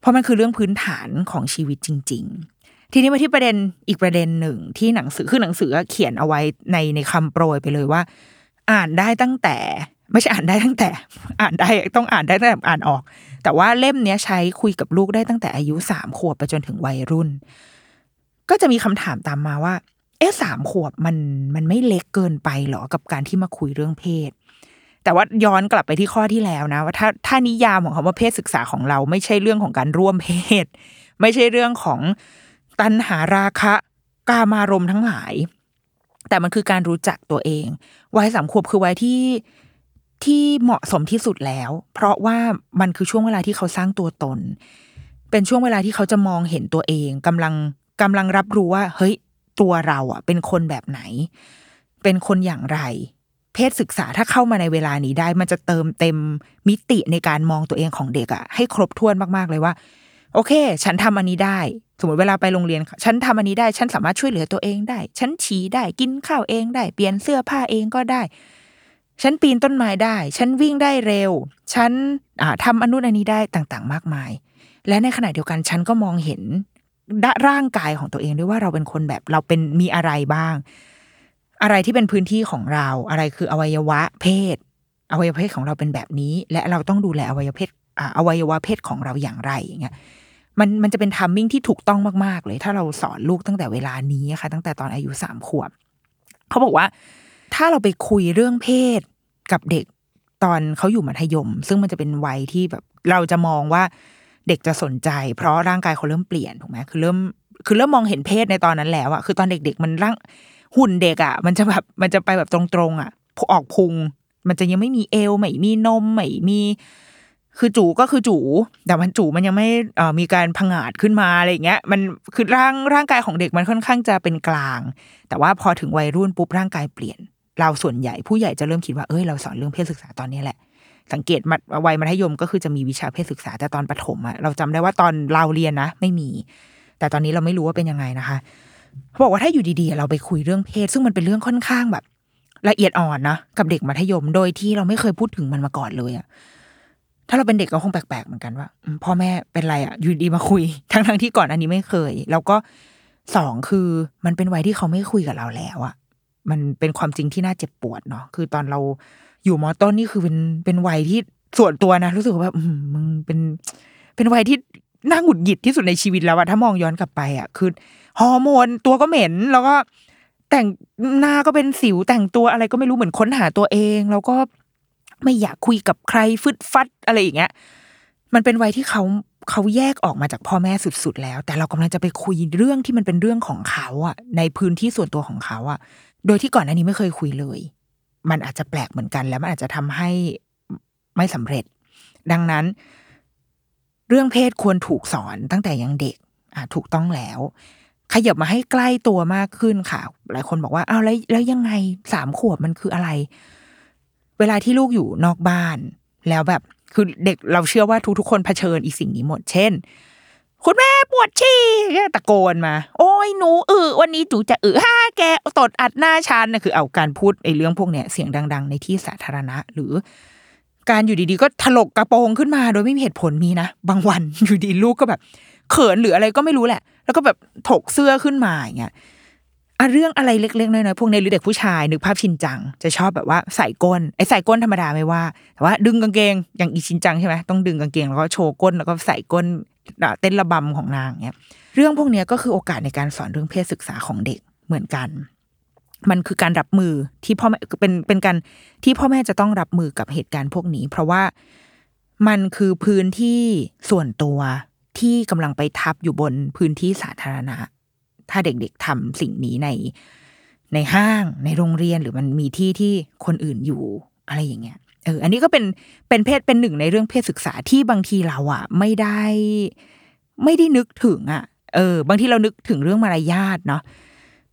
A: เพราะมันคือเรื่องพื้นฐานของชีวิตจริง ๆ ทีนี้มาที่ประเด็นอีกประเด็นหนึ่งที่หนังสือคือหนังสือเขียนเอาไว้ในในคำโปรยไปเลยว่า อ่านได้ตั้งแต่ไม่ใช่อ่านได้ตั้งแต่ อ่านได้ต้องอ่านได้ตั้งแต่อ่านออก แต่ว่าเล่มเนี้ยใช้คุยกับลูกได้ตั้งแต่อายุสามขวบไปจนถึงวัยรุ่น ก็จะมีคำถามตามมาว่า เอ๊ะสามขวบมันมันไม่เล็กเกินไปหรอกับการที่มาคุยเรื่องเพศ แต่ว่าย้อนกลับไปที่ข้อที่แล้วนะว่าถ้าถ้านิยามของคำว่าเพศศึกษาของเราไม่ใช่เรื่องของการร่วมเพศ ไม่ใช่เรื่องของตัณหาราคะกามารมทั้งหลาย แต่มันคือการรู้จักตัวเองวัยสามขวบคือวัยที่ที่เหมาะสมที่สุดแล้ว เพราะว่ามันคือช่วงเวลาที่เขาสร้างตัวตน เป็นช่วงเวลาที่เขาจะมองเห็นตัวเองกำลังกำลังรับรู้ว่า เฮ้ยตัวเราอะ เป็นคนแบบไหน เป็นคนอย่างไร เพศศึกษาถ้าเข้ามาในเวลานี้ได้ มันจะเติมเต็มมิติในการมองตัวเองของเด็กอะให้ครบถ้วนมากๆเลยว่า โอเค ฉันทำอันนี้ได้ สมมติเวลาไปโรงเรียน ฉันทำอันนี้ได้ ฉันสามารถช่วยเหลือตัวเองได้ ฉันฉี่ได้กินข้าวเองได้ เปลี่ยนเสื้อผ้าเองก็ได้ ฉันปีนต้นไม้ได้ ฉันวิ่งได้เร็ว ฉันอ่าทำอนุอันนี้ได้ต่างๆ มากมาย และในขณะเดียวกันฉันก็มองเห็นร่างกายของตัวเองด้วยว่าเราเป็นคนแบบเราเป็นมีอะไรบ้าง อะไรที่เป็นพื้นที่ของเรา อะไรคืออวัยวะเพศ อวัยวะเพศของเราเป็นแบบนี้ และเราต้องดูแลอวัยวะเพศออวัยวะเพศของเราอย่างไรอย่างเงี้ยมันมันจะเป็นทัมมิ่งที่ถูกต้องมากๆ เลย ถ้าเราสอนลูกตั้งแต่เวลานี้ค่ะ ตั้งแต่ตอนอายุสามขวบเขาบอกว่า ถ้าเราไปคุยเรื่องเพศกับเด็กตอนเขาอยู่มัธยม ซึ่งมันจะเป็นวัยที่แบบเราจะมองว่าเด็กจะสนใจ เพราะร่างกายเขาเริ่มเปลี่ยนถูกไหมคือเริ่มคือเริ่มมองเห็นเพศในตอนนั้นแล้วอะคือตอนเด็ก ๆ มันร่าง หุ่นเด็กอะ มันจะแบบมันจะไปแบบตรงๆอะออกพุง มันจะยังไม่มีเอวไม่มีนมไม่มี คือจูก็คือจู แต่มันจูมันยังไม่เอ่อมีการพังอาดขึ้นมาอะไรอย่างเงี้ย มันคือร่างร่างกายของเด็กมันค่อนข้างจะเป็นกลาง แต่ว่าพอถึงวัยรุ่นปุ๊บร่างกายเปลี่ยน เราส่วนใหญ่ผู้ใหญ่จะเริ่มคิดว่าเอ้ยเราสอนเรื่องเพศศึกษาตอนนี้แหละสังเกตมัดวัยมัธยมก็คือจะมีวิชาเพศศึกษาแต่ตอนประถมอะเราจำได้ว่าตอนเราเรียนนะ ไม่มี แต่ตอนนี้เราไม่รู้ว่าเป็นยังไงนะคะ เขาบอกว่าถ้าอยู่ดีๆ เราไปคุยเรื่องเพศ ซึ่งมันเป็นเรื่องค่อนข้างแบบ ละเอียดอ่อนนะกับเด็กมัธยมโดยที่เราไม่เคยพูดถึงมันมาก่อนเลยอะถ้าเราเป็นเด็กก็คงแปลกๆเหมือนกันว่าพ่อแม่เป็นไรอะอยู่ดีมาคุย ทั้งๆที่ก่อนอันนี้ไม่เคย แล้วก็สองคือมันเป็นวัยที่เขาไม่คุยกับเราแล้วอะมันเป็นความจริงที่น่าเจ็บปวดเนาะคือตอนเราอยู่มอต้นนี่คือเป็นเป็นวัยที่ส่วนตัวนะ รู้สึกว่ามมึงเป็นเป็นวัยที่น่าหงุดหงิดที่สุดในชีวิตแล้วอะถ้ามองย้อนกลับไปอะคือ ฮอร์โมนตัวก็เหม็น แล้วก็แต่งหน้าก็เป็นสิวแต่งตัวอะไรก็ไม่รู้เหมือนค้นหาตัวเอง แล้วก็ไม่อยากคุยกับใครฟึดฟัดอะไรอย่างเงี้ยมันเป็นวัยที่เขาเขาแยกออกมาจากพ่อแม่สุดๆแล้ว แต่เรากำลังจะไปคุยเรื่องที่มันเป็นเรื่องของเขาอะในพื้นที่ส่วนตัวของเขาอะโดยที่ก่อนหน้านี้ไม่เคยคุยเลย มันอาจจะแปลกเหมือนกัน แล้วมันอาจจะทำให้ไม่สำเร็จ ดังนั้น เรื่องเพศควรถูกสอนตั้งแต่ยังเด็กอะถูกต้องแล้ว ขยับมาให้ใกล้ตัวมากขึ้นค่ะ หลายคนบอกว่าอ้าวแล้วแล้วยังไงสามขวบมันคืออะไร เวลาที่ลูกอยู่นอกบ้าน แล้วแบบคือเด็กเราเชื่อว่าทุกๆคนเผชิญอีสิ่งนี้หมด เช่น คุณแม่ปวดฉี่ตะโกนมา โอ้ยหนูอือวันนี้จูจะอือห้าแกตดอัดหน้าฉันนะคือเอาการพูดไอ้เรื่องพวกเนี้ยเสียงดัง ๆ ในที่สาธารณะ หรือ การอยู่ดีๆ ก็ถลกกระโปรงขึ้นมา โดยไม่มีเหตุผลมีนะบางวันอยู่ดีลูกก็แบบ เขินหรืออะไรก็ไม่รู้แหละ แล้วก็แบบถกเสื้อขึ้นมาอย่างเงี้ยอะเรื่องอะไรเล็กๆน้อยๆพวกในหรือเด็กผู้ชายนึกภาพชินจัง จะชอบแบบว่าใส่ก้นไอ้ใส่ก้นธรรมดาไม่ว่า แต่ว่าดึงกางเกงอย่างอีชินจังใช่ไหมต้องดึงกางเกงแล้วก็โชว์ก้นแล้วก็ใส่ก้นเต้นระบำของนางเนี้ยเรื่องพวกนี้ก็คือโอกาสในการสอนเรื่องเพศศึกษาของเด็กเหมือนกัน มันคือการรับมือที่พ่อแม่เป็นเป็นการที่พ่อแม่จะต้องรับมือกับเหตุการณ์พวกนี้ เพราะว่ามันคือพื้นที่ส่วนตัว ที่กำลังไปทับอยู่บนพื้นที่สาธารณะ ถ้าเด็กๆทำสิ่งนี้ในในห้างในโรงเรียนหรือมันมีที่ที่คนอื่นอยู่อะไรอย่างเงี้ยเอออันนี้ก็เป็นเป็นเพศเป็นหนึ่งในเรื่องเพศศึกษาที่บางทีเราอะไม่ได้ไม่ได้นึกถึงอะเออ บางทีเรานึกถึงเรื่องมารยาทเนาะ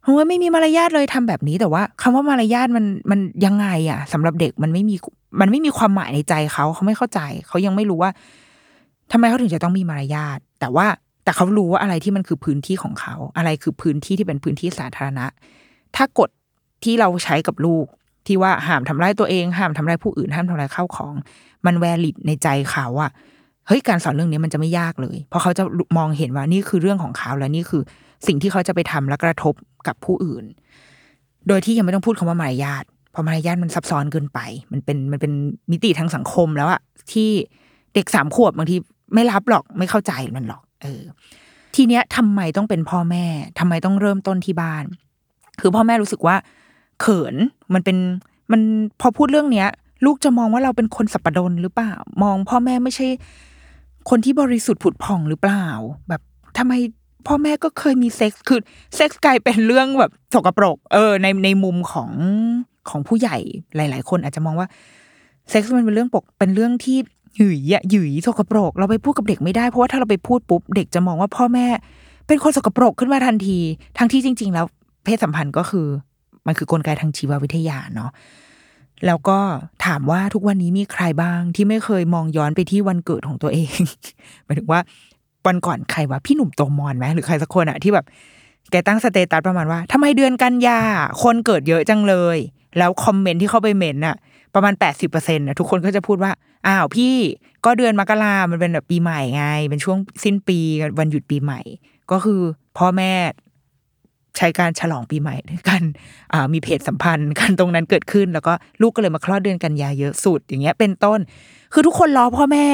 A: เพราะว่าไม่มีมารยาทเลยทำแบบนี้ แต่ว่าคำว่ามารยาทมันมันยังไงอะสำหรับเด็กมันไม่มีมันไม่มีความหมายในใจเขาเขาไม่เข้าใจ เขายังไม่รู้ว่า ทำไมเขาถึงจะต้องมีมารยาทแต่ว่าแต่เขารู้ว่าอะไรที่มันคือพื้นที่ของเขา อะไรคือพื้นที่ที่เป็นพื้นที่สาธารณะ ถ้ากฎที่เราใช้กับลูกที่ว่าห้ามทำร้ายตัวเองห้ามทำร้ายผู้อื่นห้ามทำร้ายข้าวของ มันแวลิดในใจเขาอะเฮ้ยการสอนเรื่องนี้มันจะไม่ยากเลย เพราะเขาจะมองเห็นว่านี่คือเรื่องของเขาและนี่คือสิ่งที่เขาจะไปทำและกระทบกับผู้อื่น โดยที่ยังไม่ต้องพูดคำว่ามารยาทเพราะมารยาทมันซับซ้อนเกินไป มันเป็นมันเป็นมิติทางสังคมแล้วอะที่เด็กสามขวบบางที ไม่รับหรอกไม่เข้าใจมันหรอก เออ ทีเนี้ยทำไมต้องเป็นพ่อแม่ทำไมต้องเริ่มต้นที่บ้าน คือพ่อแม่รู้สึกว่า เขินมันเป็นมันพอพูดเรื่องเนี้ย ลูกจะมองว่าเราเป็นคนสัปดนหรือเปล่า มองพ่อแม่ไม่ใช่ คนที่บริสุทธิ์ผุดผ่องหรือเปล่า แบบทำไมพ่อแม่ก็เคยมีเซ็กซ์คือเซ็กซ์กลายเป็นเรื่องแบบสกปรก เออ ในในมุมของของผู้ใหญ่หลาย ๆ คนอาจจะมองว่าเซ็กซ์มันเป็นเรื่องปกเป็นเรื่องที่ หยุยอะหยุยสกปรก เราไปพูดกับเด็กไม่ได้เพราะว่าถ้าเราไปพูดปุ๊บเด็กจะมองว่าพ่อแม่ เป็นคนสกปรกขึ้นมาทันที ทั้งที่จริง ๆ แล้วเพศสัมพันธ์ก็คือ มันคือกลไกทางชีววิทยาเนาะแล้วก็ถามว่าทุกวันนี้มีใครบ้างที่ไม่เคยมองย้อนไปที่วันเกิดของตัวเองหมายถึงว่าวันก่อนใครวะพี่หนุ่มโตมรไหมหรือใครสักคนอะที่แบบ แกตั้ง status ประมาณว่าทำไมเดือนกันยาคนเกิดเยอะจังเลย แล้วคอมเมนต์ที่เข้าไปเมนต์อะ ประมาณแปดสิบเปอร์เซ็นต์นะทุกคนก็จะพูดว่า อ้าวพี่ก็เดือนมกรามันเป็นแบบปีใหม่ไง เป็นช่วงสิ้นปีวันหยุดปีใหม่ ก็คือพ่อแม่ใช้การฉลองปีใหม่กันมีเพศสัมพันธ์กันตรงนั้นเกิดขึ้น แล้วก็ลูกก็เลยมาคลอดเดือนกันยาเยอะสุดอย่างเงี้ยเป็นต้น คือทุกคนรอพ่อแม่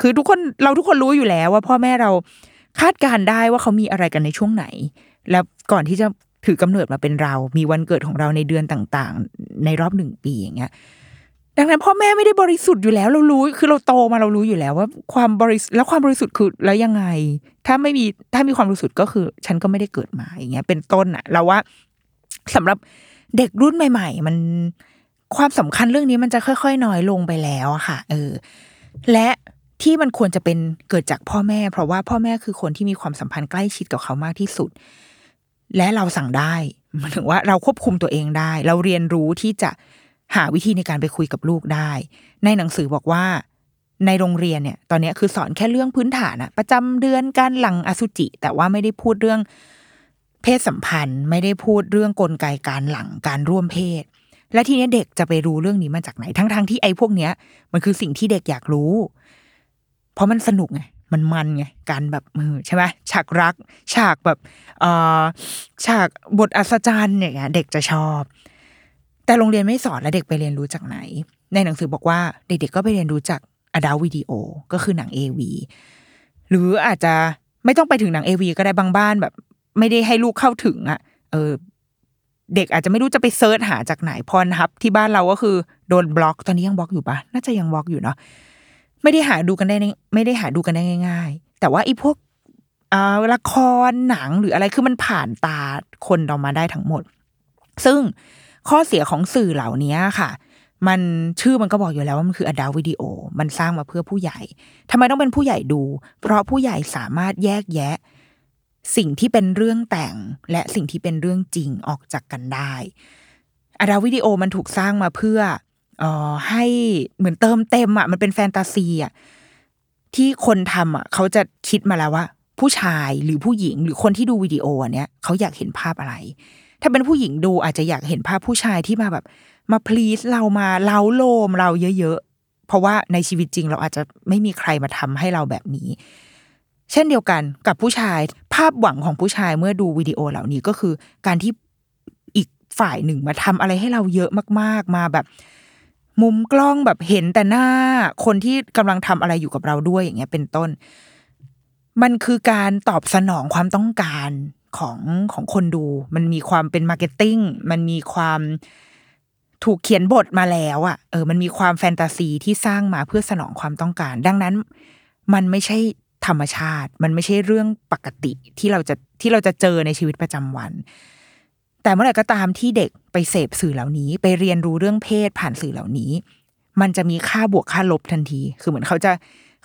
A: คือทุกคนเราทุกคนรู้อยู่แล้วว่าพ่อแม่เราคาดการได้ว่าเขามีอะไรกันในช่วงไหน แล้วก่อนที่จะถือกำเนิดมาเป็นเรา มีวันเกิดของเราในเดือนต่างๆ ในรอบหนึ่งปีอย่างเงี้ย ดังนั้นพ่อแม่ไม่ได้บริสุทธิ์อยู่แล้วเรารู้ คือเราโตมาเรารู้อยู่แล้วว่าความบริสุทธิ์แล้วความบริสุทธิ์คือแล้วยังไง ถ้าไม่มีถ้ามีความบริสุทธิ์ก็คือ ฉันก็ไม่ได้เกิดมาอย่างเงี้ย เป็นต้นอะเราว่าสำหรับเด็กรุ่นใหม่ ๆ มันความสำคัญเรื่องนี้มันจะค่อยๆน้อยลงไปแล้วอะค่ะ เออ และที่มันควรจะเป็นเกิดจากพ่อแม่ เพราะว่าพ่อแม่คือคนที่มีความสัมพันธ์ใกล้ชิดกับเขามากที่สุด และเราสั่งได้หมายถึงว่าเราควบคุมตัวเองได้ เราเรียนรู้ที่จะ หาวิธีในการไปคุยกับลูกได้ ในหนังสือบอกว่า ในโรงเรียนเนี่ย ตอนนี้คือสอนแค่เรื่องพื้นฐานอะประจำเดือนการหลังอสุจิ แต่ว่าไม่ได้พูดเรื่องเพศสัมพันธ์ ไม่ได้พูดเรื่องกลไกการหลังการร่วมเพศ และทีนี้เด็กจะไปรู้เรื่องนี้มาจากไหนทั้งๆทที่ไอ้พวกเนี้ย มันคือสิ่งที่เด็กอยากรู้ เพราะมันสนุกไงมันมันไงการแบบมือใช่ไหมฉากรัก ฉากแบบเอ่อฉากบทอัศจรรย์เนี่ยเด็กจะชอบ แต่โรงเรียนไม่สอนแล้วเด็กไปเรียนรู้จากไหน ในหนังสือบอกว่าเด็กๆก็ไปเรียนรู้จากอดาวิดีโอก็คือหนังเอวีหรืออาจจะไม่ต้องไปถึงหนังเอวีก็ได้บางบ้านแบบ ไม่ได้ให้ลูกเข้าถึงอะ เออ เด็กอาจจะไม่รู้จะไปเซิร์ชหาจากไหนพรฮับ ที่บ้านเราก็คือโดนบล็อกตอนนี้ยังบล็อกอยู่ปะน่าจะยังบล็อกอยู่เนาะไม่ได้หาดูกันได้ไม่ได้หาดูกันได้ง่าย ๆ แต่ว่าไอ้พวกละครหนังหรืออะไรคือมันผ่านตาคนออกมาได้ทั้งหมด ซึ่ง ข้อเสียของสื่อเหล่านี้ค่ะ มันชื่อมันก็บอกอยู่แล้วว่ามันคืออดัลวิดีโอ มันสร้างมาเพื่อผู้ใหญ่ทำไมต้องเป็นผู้ใหญ่ดู เพราะผู้ใหญ่สามารถแยกแยะ สิ่งที่เป็นเรื่องแต่งและสิ่งที่เป็นเรื่องจริงออกจากกันได้อดัลวิดีโอมันถูกสร้างมาเพื่อเอ่อให้เหมือนเติมเต็มอะมันเป็นแฟนตาซีอะที่คนทำอะเขาจะคิดมาแล้วว่า ผู้ชายหรือผู้หญิงหรือคนที่ดูวิดีโออันเนี้ยเขาอยากเห็นภาพอะไร ถ้าเป็นผู้หญิงดูอาจจะอยากเห็นภาพผู้ชายที่มาแบบ มาพลีสเรามาเล้าโลมเราเยอะๆ เพราะว่าในชีวิตจริงเราอาจจะไม่มีใครมาทำให้เราแบบนี้ เช่นเดียวกันกับผู้ชายภาพหวังของผู้ชายเมื่อดูวิดีโอเหล่านี้ก็คือ การที่อีกฝ่ายหนึ่งมาทำอะไรให้เราเยอะมากๆมาแบบ มุมกล้องแบบเห็นแต่หน้า คนที่กำลังทำอะไรอยู่กับเราด้วยอย่างเงี้ยเป็นต้น มันคือการตอบสนองความต้องการ ของของคนดู มันมีความเป็น marketing มันมีความถูกเขียนบทมาแล้วอะ่ะเออ มันมีความแฟนตาซีที่สร้างมาเพื่อสนองความต้องการ ดังนั้น มันไม่ใช่ธรรมชาติ มันไม่ใช่เรื่องปกติที่เราจะที่เราจะเจอในชีวิตประจำวัน แต่เมื่อไหร่ก็ตามที่เด็กไปเสพสื่อเหล่านี้ ไปเรียนรู้เรื่องเพศผ่านสื่อเหล่านี้ มันจะมีค่าบวกค่าลบทันที คือเหมือนเขาจะ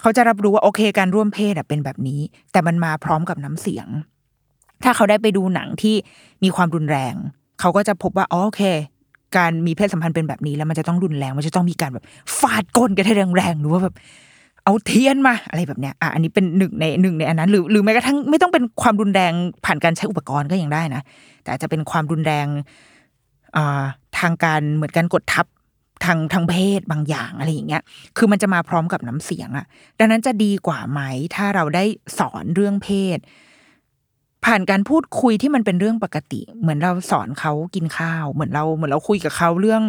A: เขาจะรับรู้ว่าโอเค การร่วมเพศเป็นแบบนี้ แต่มันมาพร้อมกับน้ำเสียง ถ้าเขาได้ไปดูหนังที่มีความรุนแรง เขาก็จะพบว่าอ๋อโอเค การมีเพศสัมพันธ์เป็นแบบนี้แล้วมันจะต้องรุนแรง มันจะต้องมีการแบบฟาดก้นกันให้แรงๆหรือว่าแบบเอาเทียนมาอะไรแบบเนี้ยอะอันนี้เป็นหนึ่งในหนึ่งในอันนั้น หรือหรือแม้กระทั่งไม่ต้องเป็นความรุนแรงผ่านการใช้อุปกรณ์ก็ยังได้นะ แต่จะเป็นความรุนแรงอ่าทางการเหมือนการกดทับทางทางเพศบางอย่างอะไรอย่างเงี้ย คือมันจะมาพร้อมกับน้ำเสียงอะดังนั้นจะดีกว่าไหมถ้าเราได้สอนเรื่องเพศ ผ่านการพูดคุยที่มันเป็นเรื่องปกติ เหมือนเราสอนเขากินข้าว เหมือนเราเหมือนเราคุยกับเขาเรื่อง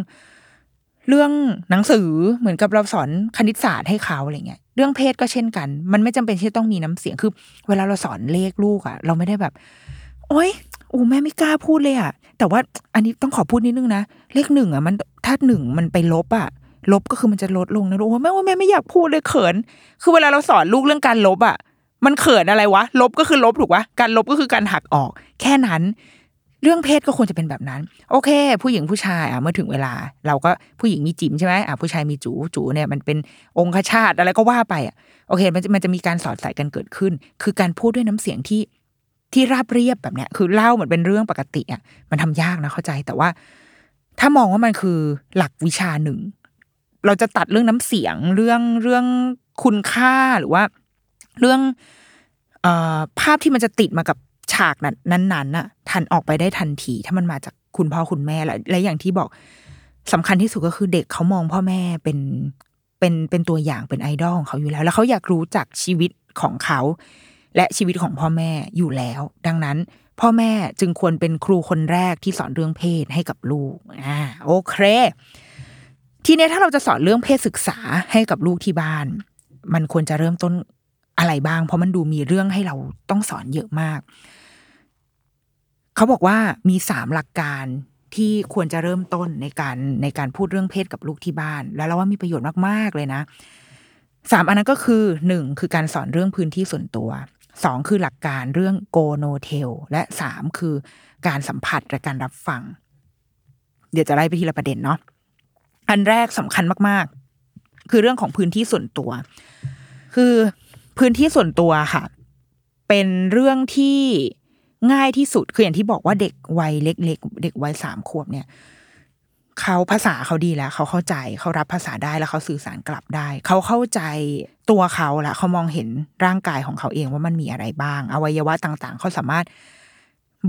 A: เรื่องหนังสือเหมือนกับเราสอนคณิตศาสตร์ให้เขาอะไรเงี้ย เรื่องเพศก็เช่นกัน มันไม่จำเป็นที่ต้องมีน้ำเสียงคือ เวลาเราสอนเลขลูกอะเราไม่ได้แบบ โอ๊ยโอ้แม่ไม่กล้าพูดเลยอะแต่ว่าอันนี้ต้องขอพูดนิดนึงนะเลขหนึ่งอะมันถ้าหนึ่งมันไปลบอะลบก็คือมันจะลดลงนะลูกโอ้แม่ว่าแม่ไม่อยากพูดเลยเขิน คือเวลาเราสอนลูกเรื่องการลบอะ มันเขินอะไรวะ ลบก็คือลบถูกปะการลบก็คือการหักออก แค่นั้น เรื่องเพศก็ควรจะเป็นแบบนั้น โอเค ผู้หญิงผู้ชายอะเมื่อถึงเวลา เราก็ผู้หญิงมีจิ๋มใช่ไหมอะผู้ชายมีจูจูเนี่ยมันเป็นองคชาตอะไรก็ว่าไปอะโอเค มันจะมันจะมีการสอดใส่กันเกิดขึ้น คือการพูดด้วยน้ำเสียงที่ที่ราบเรียบแบบเนี้ย คือเล่าเหมือนเป็นเรื่องปกติอะมันทำยากนะเข้าใจแต่ว่า ถ้ามองว่ามันคือหลักวิชาหนึ่งเราจะตัดเรื่องน้ำเสียงเรื่องเรื่องคุณค่าหรือว่า เรื่องอภาพที่มันจะติดมากับฉากนั้นนั้นน่ะทันออกไปได้ทันที ถ้ามันมาจากคุณพ่อคุณแม่และและอย่างที่บอกสำคัญที่สุดก็คือเด็กเขามองพ่อแม่เป็นเป็นเป็นตัวอย่างเป็นไอดอลของเขาอยู่แล้ว แล้วเขาอยากรู้จักชีวิตของเขา และชีวิตของพ่อแม่อยู่แล้ว ดังนั้น พ่อแม่จึงควรเป็นครูคนแรกที่สอนเรื่องเพศให้กับลูกอ่าโอเค ทีนี้ถ้าเราจะสอนเรื่องเพศศึกษาให้กับลูกที่บ้าน มันควรจะเริ่มต้น อะไรบ้าง เพราะมันดูมีเรื่องให้เราต้องสอนเยอะมาก เขาบอกว่ามีสามหลักการที่ควรจะเริ่มต้นในการในการพูดเรื่องเพศกับลูกที่บ้าน แล้วเราว่ามีประโยชน์มากๆเลยนะสามอันนั้นก็คือหนึ่งคือการสอนเรื่องพื้นที่ส่วนตัวสองคือหลักการเรื่องโกโนเทลและสามคือการสัมผัสและการรับฟัง เดี๋ยวจะไล่ไปทีละประเด็นเนาะอันแรกสำคัญมาก ๆ คือเรื่องของพื้นที่ส่วนตัว คือ พื้นที่ส่วนตัวค่ะ เป็นเรื่องที่ง่ายที่สุดคืออย่างที่บอกว่าเด็กวัยเล็ก ๆ เด็กวัยสามขวบเนี่ยเขาภาษาเขาดีแล้ว เขาเข้าใจเขารับภาษาได้แล้วเขาสื่อสารกลับได้ เขาเข้าใจตัวเขาละเขามองเห็นร่างกายของเขาเองว่ามันมีอะไรบ้าง อวัยวะต่าง ๆ เขาสามารถ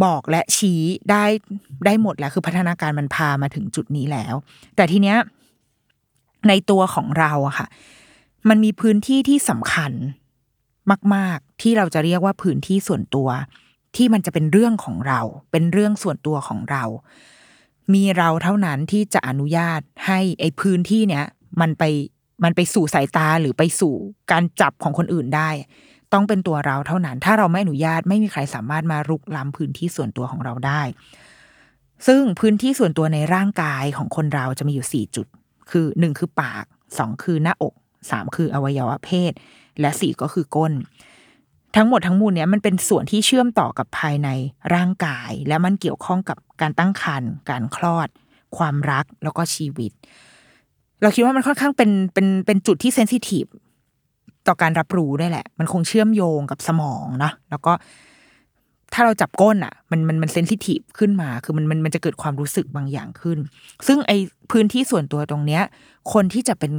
A: บอกและชี้ได้ได้หมดแล้วคือพัฒนาการมันพามาถึงจุดนี้แล้ว แต่ทีเนี้ยในตัวของเราอะค่ะ มันมีพื้นที่ที่สำคัญ มาก ๆ ที่เราจะเรียกว่าพื้นที่ส่วนตัว ที่มันจะเป็นเรื่องของเรา เป็นเรื่องส่วนตัวของเรา มีเราเท่านั้นที่จะอนุญาตให้ไอ้พื้นที่เนี้ยมันไปมันไปสู่สายตาหรือไปสู่การจับของคนอื่นได้ ต้องเป็นตัวเราเท่านั้น ถ้าเราไม่อนุญาตไม่มีใครสามารถมารุกล้ำพื้นที่ส่วนตัวของเราได้ ซึ่งพื้นที่ส่วนตัวในร่างกายของคนเราจะมีอยู่สี่จุด คือหนึ่งคือปากสองคือหน้าอกสามคืออวัยวะเพศ และสี่ก็คือก้น ทั้งหมดทั้งมวลเนี้ยมันเป็นส่วนที่เชื่อมต่อกับภายในร่างกาย และมันเกี่ยวข้องกับการตั้งครรภ์การคลอด ความรักแล้วก็ชีวิต เราคิดว่ามันค่อนข้างเป็นเป็นเป็นจุดที่เซนซิทีฟต่อการรับรู้ได้แหละ มันคงเชื่อมโยงกับสมองเนาะแล้วก็ถ้าเราจับก้นอะ มันมันมันเซนซิทีฟขึ้นมา คือมันมันมันจะเกิดความรู้สึกบางอย่างขึ้น ซึ่งไอพื้นที่ส่วนตัวตรงเนี้ย คนที่จะเป็น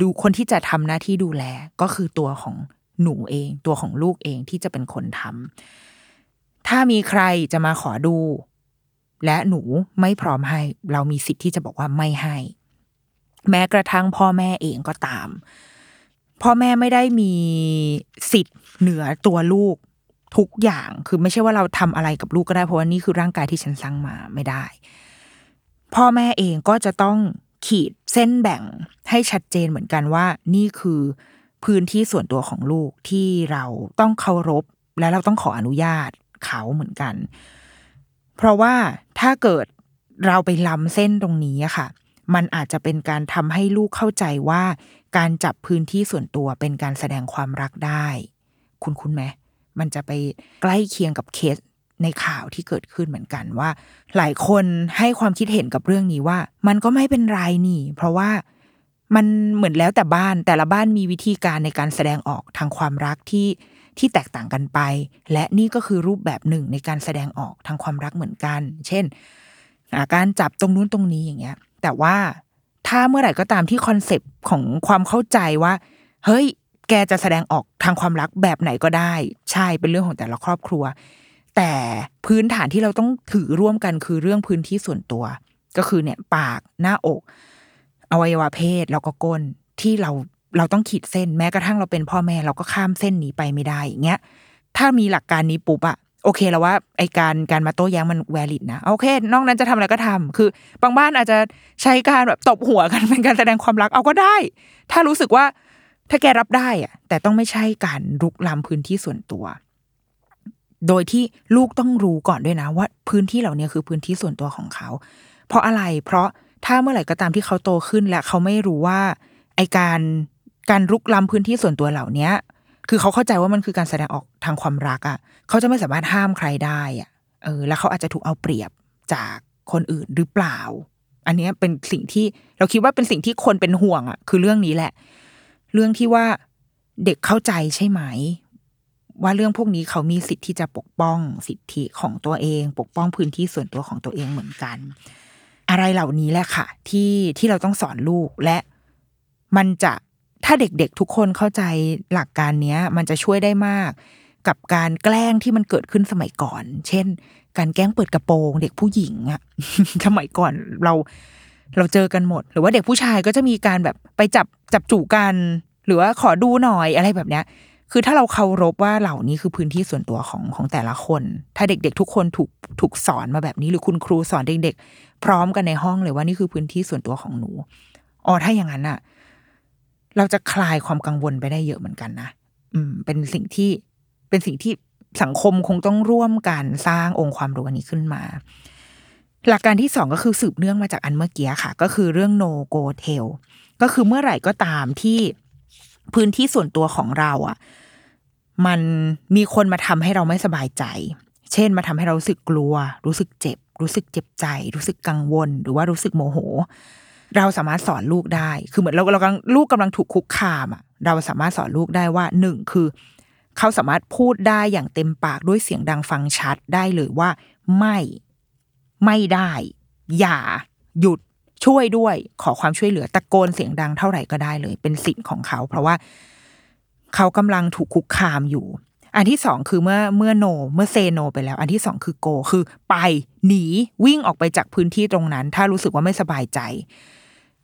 A: ดูคนที่จะทำหน้าที่ดูแลก็คือตัวของหนูเอง ตัวของลูกเองที่จะเป็นคนทำถ้ามีใครจะมาขอดู และหนูไม่พร้อมให้ เรามีสิทธิ์ที่จะบอกว่าไม่ให้ แม้กระทั่งพ่อแม่เองก็ตาม พ่อแม่ไม่ได้มีสิทธิ์เหนือตัวลูกทุกอย่างคือไม่ใช่ว่าเราทำอะไรกับลูกก็ได้เพราะว่านี่คือร่างกายที่ฉันสร้างมาไม่ได้ พ่อแม่เองก็จะต้อง ขีดเส้นแบ่งให้ชัดเจนเหมือนกันว่านี่คือพื้นที่ส่วนตัวของลูกที่เราต้องเคารพ และเราต้องขออนุญาตเขาเหมือนกัน เพราะว่าถ้าเกิดเราไปล้ำเส้นตรงนี้ค่ะ มันอาจจะเป็นการทำให้ลูกเข้าใจว่า การจับพื้นที่ส่วนตัวเป็นการแสดงความรักได้ คุณคุณไหมมันจะไปใกล้เคียงกับเคส ในข่าวที่เกิดขึ้นเหมือนกันว่า หลายคนให้ความคิดเห็นกับเรื่องนี้ว่า มันก็ไม่เป็นไรนี่ เพราะว่ามันเหมือนแล้วแต่บ้านแต่ละบ้านมีวิธีการในการแสดงออกทางความรักที่ที่แตกต่างกันไป และนี่ก็คือรูปแบบหนึ่งในการแสดงออกทางความรักเหมือนกัน เช่นการจับตรงนู้นตรงนี้อย่างเงี้ย แต่ว่าถ้าเมื่อไหร่ก็ตามที่ concept ของความเข้าใจว่า เฮ้ย แกจะแสดงออกทางความรักแบบไหนก็ได้ ใช่เป็นเรื่องของแต่ละครอบครัว แต่พื้นฐานที่เราต้องถือร่วมกันคือเรื่องพื้นที่ส่วนตัว ก็คือเนี่ยปากหน้าอก อวัยวะเพศแล้วก็ก้นที่เราเราต้องขีดเส้นแม้กระทั่งเราเป็นพ่อแม่เราก็ข้ามเส้นนี้ไปไม่ได้อย่างเงี้ยถ้ามีหลักการนี้ปุ๊บอะโอเคแล้วว่าไอการการมาโต้แย้งมันแวลิดนะโอเค นอกนั้นจะทำอะไรก็ทำคือบางบ้านอาจจะใช้การแบบตบหัวกันเป็นการแสดงความรักเอาก็ได้ ถ้ารู้สึกว่าถ้าแกรับได้อะแต่ต้องไม่ใช่การรุกล้ำพื้นที่ส่วนตัว โดยที่ลูกต้องรู้ก่อนด้วยนะว่าพื้นที่เหล่านี้คือพื้นที่ส่วนตัวของเขา เพราะอะไรเพราะถ้าเมื่อไหร่ก็ตามที่เขาโตขึ้นและเขาไม่รู้ว่าไอการการรุกล้ำพื้นที่ส่วนตัวเหล่านี้คือเขาเข้าใจว่ามันคือการแสดงออกทางความรักอะ่ะ เขาจะไม่สามารถห้ามใครได้อะ่ะเออแล้วเขาอาจจะถูกเอาเปรียบจากคนอื่นหรือเปล่า อันนี้เป็นสิ่งที่เราคิดว่าเป็นสิ่งที่คนเป็นห่วงอะ่ะ คือเรื่องนี้แหละ เรื่องที่ว่าเด็กเข้าใจใช่ไหม ว่าเรื่องพวกนี้เขามีสิทธิ์ที่จะปกป้องสิทธิของตัวเอง ปกป้องพื้นที่ส่วนตัวของตัวเองเหมือนกัน อะไรเหล่านี้แหละค่ะ ที่ที่เราต้องสอนลูกและมันจะถ้าเด็กๆทุกคนเข้าใจหลักการเนี้ย มันจะช่วยได้มาก กับการแกล้งที่มันเกิดขึ้นสมัยก่อน เช่น การแกล้งเปิดกระโปรง เด็กผู้หญิงอะสมัยก่อนเราเราเจอกันหมด หรือว่าเด็กผู้ชายก็จะมีการแบบไปจับจับจู่กัน หรือว่าขอดูหน่อยอะไรแบบเนี้ย คือถ้าเราเคารพว่าเหล่านี้คือพื้นที่ส่วนตัวของของแต่ละคน ถ้าเด็ก ๆ ทุกคนถูกถูกสอนมาแบบนี้ หรือคุณครูสอนเด็ก ๆ พร้อมกันในห้องเลยว่านี่คือพื้นที่ส่วนตัวของหนูอ๋อถ้าอย่างนั้นอะเราจะคลายความกังวลไปได้เยอะเหมือนกันนะอืม เป็นสิ่งที่เป็นสิ่งที่สังคมคงต้องร่วมกันสร้างองค์ความรู้นี้ขึ้นมา หลักการที่สองก็คือสืบเนื่องมาจากอันเมื่อกี้ค่ะ ก็คือเรื่อง no go tell ก็คือเมื่อไหร่ก็ตามที่พื้นที่ส่วนตัวของเราอะ่ะ มันมีคนมาทำให้เราไม่สบายใจ เช่นมาทำให้เรารู้สึกกลัว รู้สึกเจ็บ รู้สึกเจ็บใจ รู้สึกกังวล หรือว่ารู้สึกโมโห เราสามารถสอนลูกได้ คือเหมือนเราเรากำลังลูกกำลังถูกคุกคามอะ เราสามารถสอนลูกได้ว่าหนึ่งคือ เขาสามารถพูดได้อย่างเต็มปากด้วยเสียงดังฟังชัดได้เลยว่า ไม่ไม่ได้ อย่า หยุดช่วยด้วย ขอความช่วยเหลือตะโกนเสียงดังเท่าไหร่ก็ได้เลย เป็นสิทธิ์ของเขา เพราะว่า เขากำลังถูกคุกคามอยู่ อันที่สองคือเมื่อเมื่อโน เมื่อเซโน ไปแล้ว อันที่สองคือโก คือไปหนีวิ่งออกไปจากพื้นที่ตรงนั้น ถ้ารู้สึกว่าไม่สบายใจ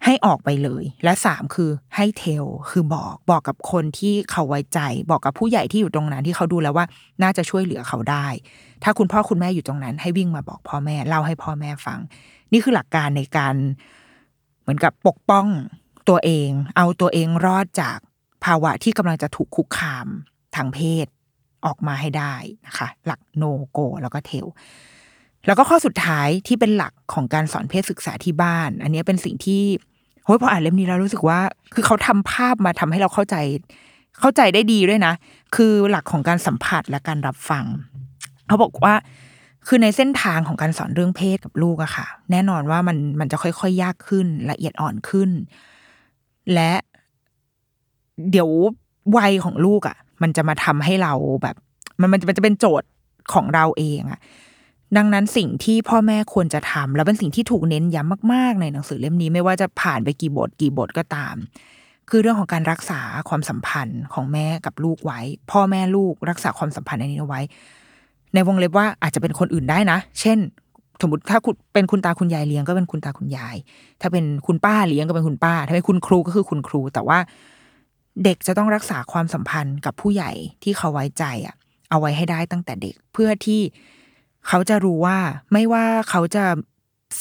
A: ให้ออกไปเลย และสามคือให้เทลคือบอกบอกกับคนที่เขาไว้ใจ บอกกับผู้ใหญ่ที่อยู่ตรงนั้นที่เขาดูแล้วว่า น่าจะช่วยเหลือเขาได้ ถ้าคุณพ่อคุณแม่อยู่ตรงนั้น ให้วิ่งมาบอกพ่อแม่เล่าให้พ่อแม่ฟัง นี่คือหลักการในการ เหมือนกับปกป้องตัวเอง เอาตัวเองรอดจาก ภาวะที่กำลังจะถูกคุกคามทางเพศออกมาให้ได้นะคะ หลักโนโก แล้วก็เทลแล้วก็ข้อสุดท้ายที่เป็นหลักของการสอนเพศศึกษาที่บ้าน อันนี้เป็นสิ่งที่โฮ้ยพออ่านเล่มนี้แล้วรู้สึกว่า คือเขาทำภาพมาทำให้เราเข้าใจ เข้าใจได้ดีด้วยนะ คือหลักของการสัมผัสและการรับฟัง เขาบอกว่า คือในเส้นทางของการสอนเรื่องเพศกับลูกอะค่ะ แน่นอนว่ามันมันจะค่อยๆยากขึ้นละเอียดอ่อนขึ้น และ เดี๋ยววัยของลูกอะมันจะมาทำให้เราแบบ มันมันจะเป็นโจทย์ของเราเองอะดังนั้นสิ่งที่พ่อแม่ควรจะทำแล้วเป็นสิ่งที่ถูกเน้นย้ำมากๆ ในหนังสือเล่มนี้ไม่ว่าจะผ่านไปกี่บทกี่บทก็ตาม คือเรื่องของการรักษาความสัมพันธ์ของแม่กับลูกไว้ พ่อแม่ลูกรักษาความสัมพันธ์อันนี้ไว้ ในวงเล็บว่าอาจจะเป็นคนอื่นได้นะ เช่น สมมติถ้าคุณเป็นคุณตาคุณยายเลี้ยงก็เป็นคุณตาคุณยาย ถ้าเป็นคุณป้าเลี้ยงก็เป็นคุณป้า ถ้าเป็นคุณครูก็คือคุณครู แต่ว่า เด็กจะต้องรักษาความสัมพันธ์กับผู้ใหญ่ที่เขาไว้ใจอะเอาไว้ให้ได้ตั้งแต่เด็กเพื่อที่เขาจะรู้ว่าไม่ว่าเขาจะ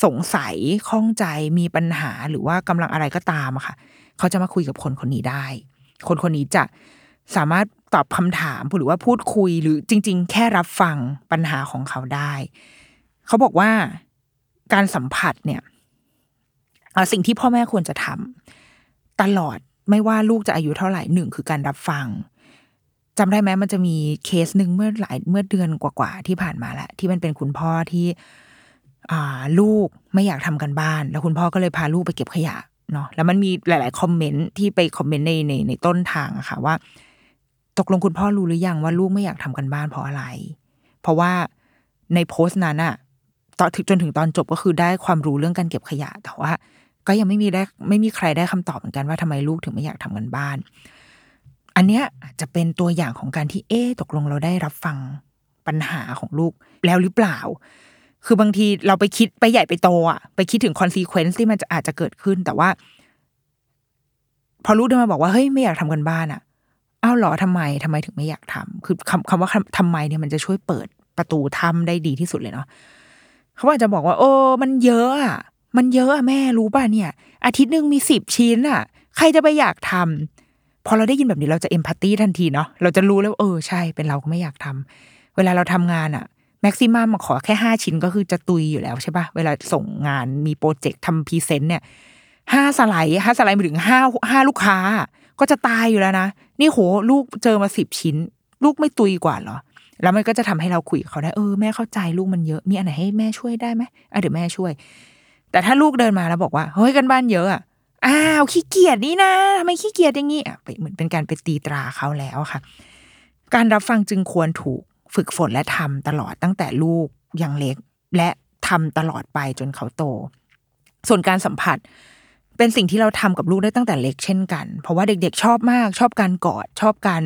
A: สงสัยข้องใจมีปัญหาหรือว่ากำลังอะไรก็ตามอะค่ะ เขาจะมาคุยกับคนคนนี้ได้ คนคนนี้จะสามารถตอบคำถามหรือว่าพูดคุยหรือจริง ๆ แค่รับฟังปัญหาของเขาได้ เขาบอกว่าการสัมผัสเนี่ยสิ่งที่พ่อแม่ควรจะทำตลอด ไม่ว่าลูกจะอายุเท่าไหร่หนึ่งคือการรับฟังจำได้ไหมมันจะมีเคสหนึ่งเมื่อหลายเมื่อเดือนกว่าๆที่ผ่านมาแหละที่มันเป็นคุณพ่อที่อลูกไม่อยากทำกันบ้าน แล้วคุณพ่อก็เลยพาลูกไปเก็บขยะเนาะแล้วมันมีหลาย ๆ คอมเมนต์ที่ไปคอมเมนต์ในในในต้นทางอะค่ะว่า ตกลงคุณพ่อรู้หรือยังว่าลูกไม่อยากทำกันบ้านเพราะอะไร เพราะว่าในโพสต์นั้นอะตอนถึงจนถึงตอนจบก็คือได้ความรู้เรื่องการเก็บขยะ แต่ว่า ก็ยังไม่มีได้ไม่มีใครได้คำตอบเหมือนกันว่าทำไมลูกถึงไม่อยากทำกันบ้าน อันเนี้ยอาจจะเป็นตัวอย่างของการที่เอ๊ะตกลงเราได้รับฟังปัญหาของลูกแล้วหรือเปล่า คือบางทีเราไปคิดไปใหญ่ไปโตอะไปคิดถึง consequence ที่มันจะอาจจะเกิดขึ้น แต่ว่า พอลูกเดินมาบอกว่าเฮ้ยไม่อยากทำการบ้านอะอ้าวหรอทำไมทำไมถึงไม่อยากทำคือคำคำว่าทำไมเนี่ยมันจะช่วยเปิดประตูทำได้ดีที่สุดเลยเนาะเขาอาจจะบอกว่า โอ้มันเยอะอะ มันเยอะอะแม่รู้ป่ะเนี่ย อาทิตย์หนึ่งมีสิบชิ้นอะใครจะไปอยากทำพอเราได้ยินแบบนี้เราจะ empathy ทันทีเนาะเราจะรู้แล้วเออใช่เป็นเราก็ไม่อยากทำเวลาเราทำงานอะ maximum มาขอแค่ห้าชิ้นก็คือจะตุยอยู่แล้วใช่ปะเวลาส่งงานมีโปรเจกต์ทำ present เนี่ยห้าสไลด์ห้าสไลด์มาถึงห้าห้าลูกค้า ก็จะตายอยู่แล้วนะ นี่โห ลูกเจอมาสิบชิ้น ลูกไม่ตุยกว่าเหรอ แล้วมันก็จะทำให้เราคุยกับเขาได้เออแม่เข้าใจลูกมันเยอะ มีอันไหนให้แม่ช่วยได้ไหมอะเดี๋ยวแม่ช่วย แต่ถ้าลูกเดินมาแล้วบอกว่าเฮ้ยการบ้านเยอะอะอ้าวขี้เกียจนี่นะทำไมขี้เกียจอย่างงี้อะเหมือนเป็นการไปตีตราเขาแล้วค่ะ การรับฟังจึงควรถูกฝึกฝนและทำตลอดตั้งแต่ลูกยังเล็ก และทำตลอดไปจนเขาโต ส่วนการสัมผัสเป็นสิ่งที่เราทำกับลูกได้ตั้งแต่เล็กเช่นกัน เพราะว่าเด็กๆ ชอบมาก ชอบการกอดชอบการ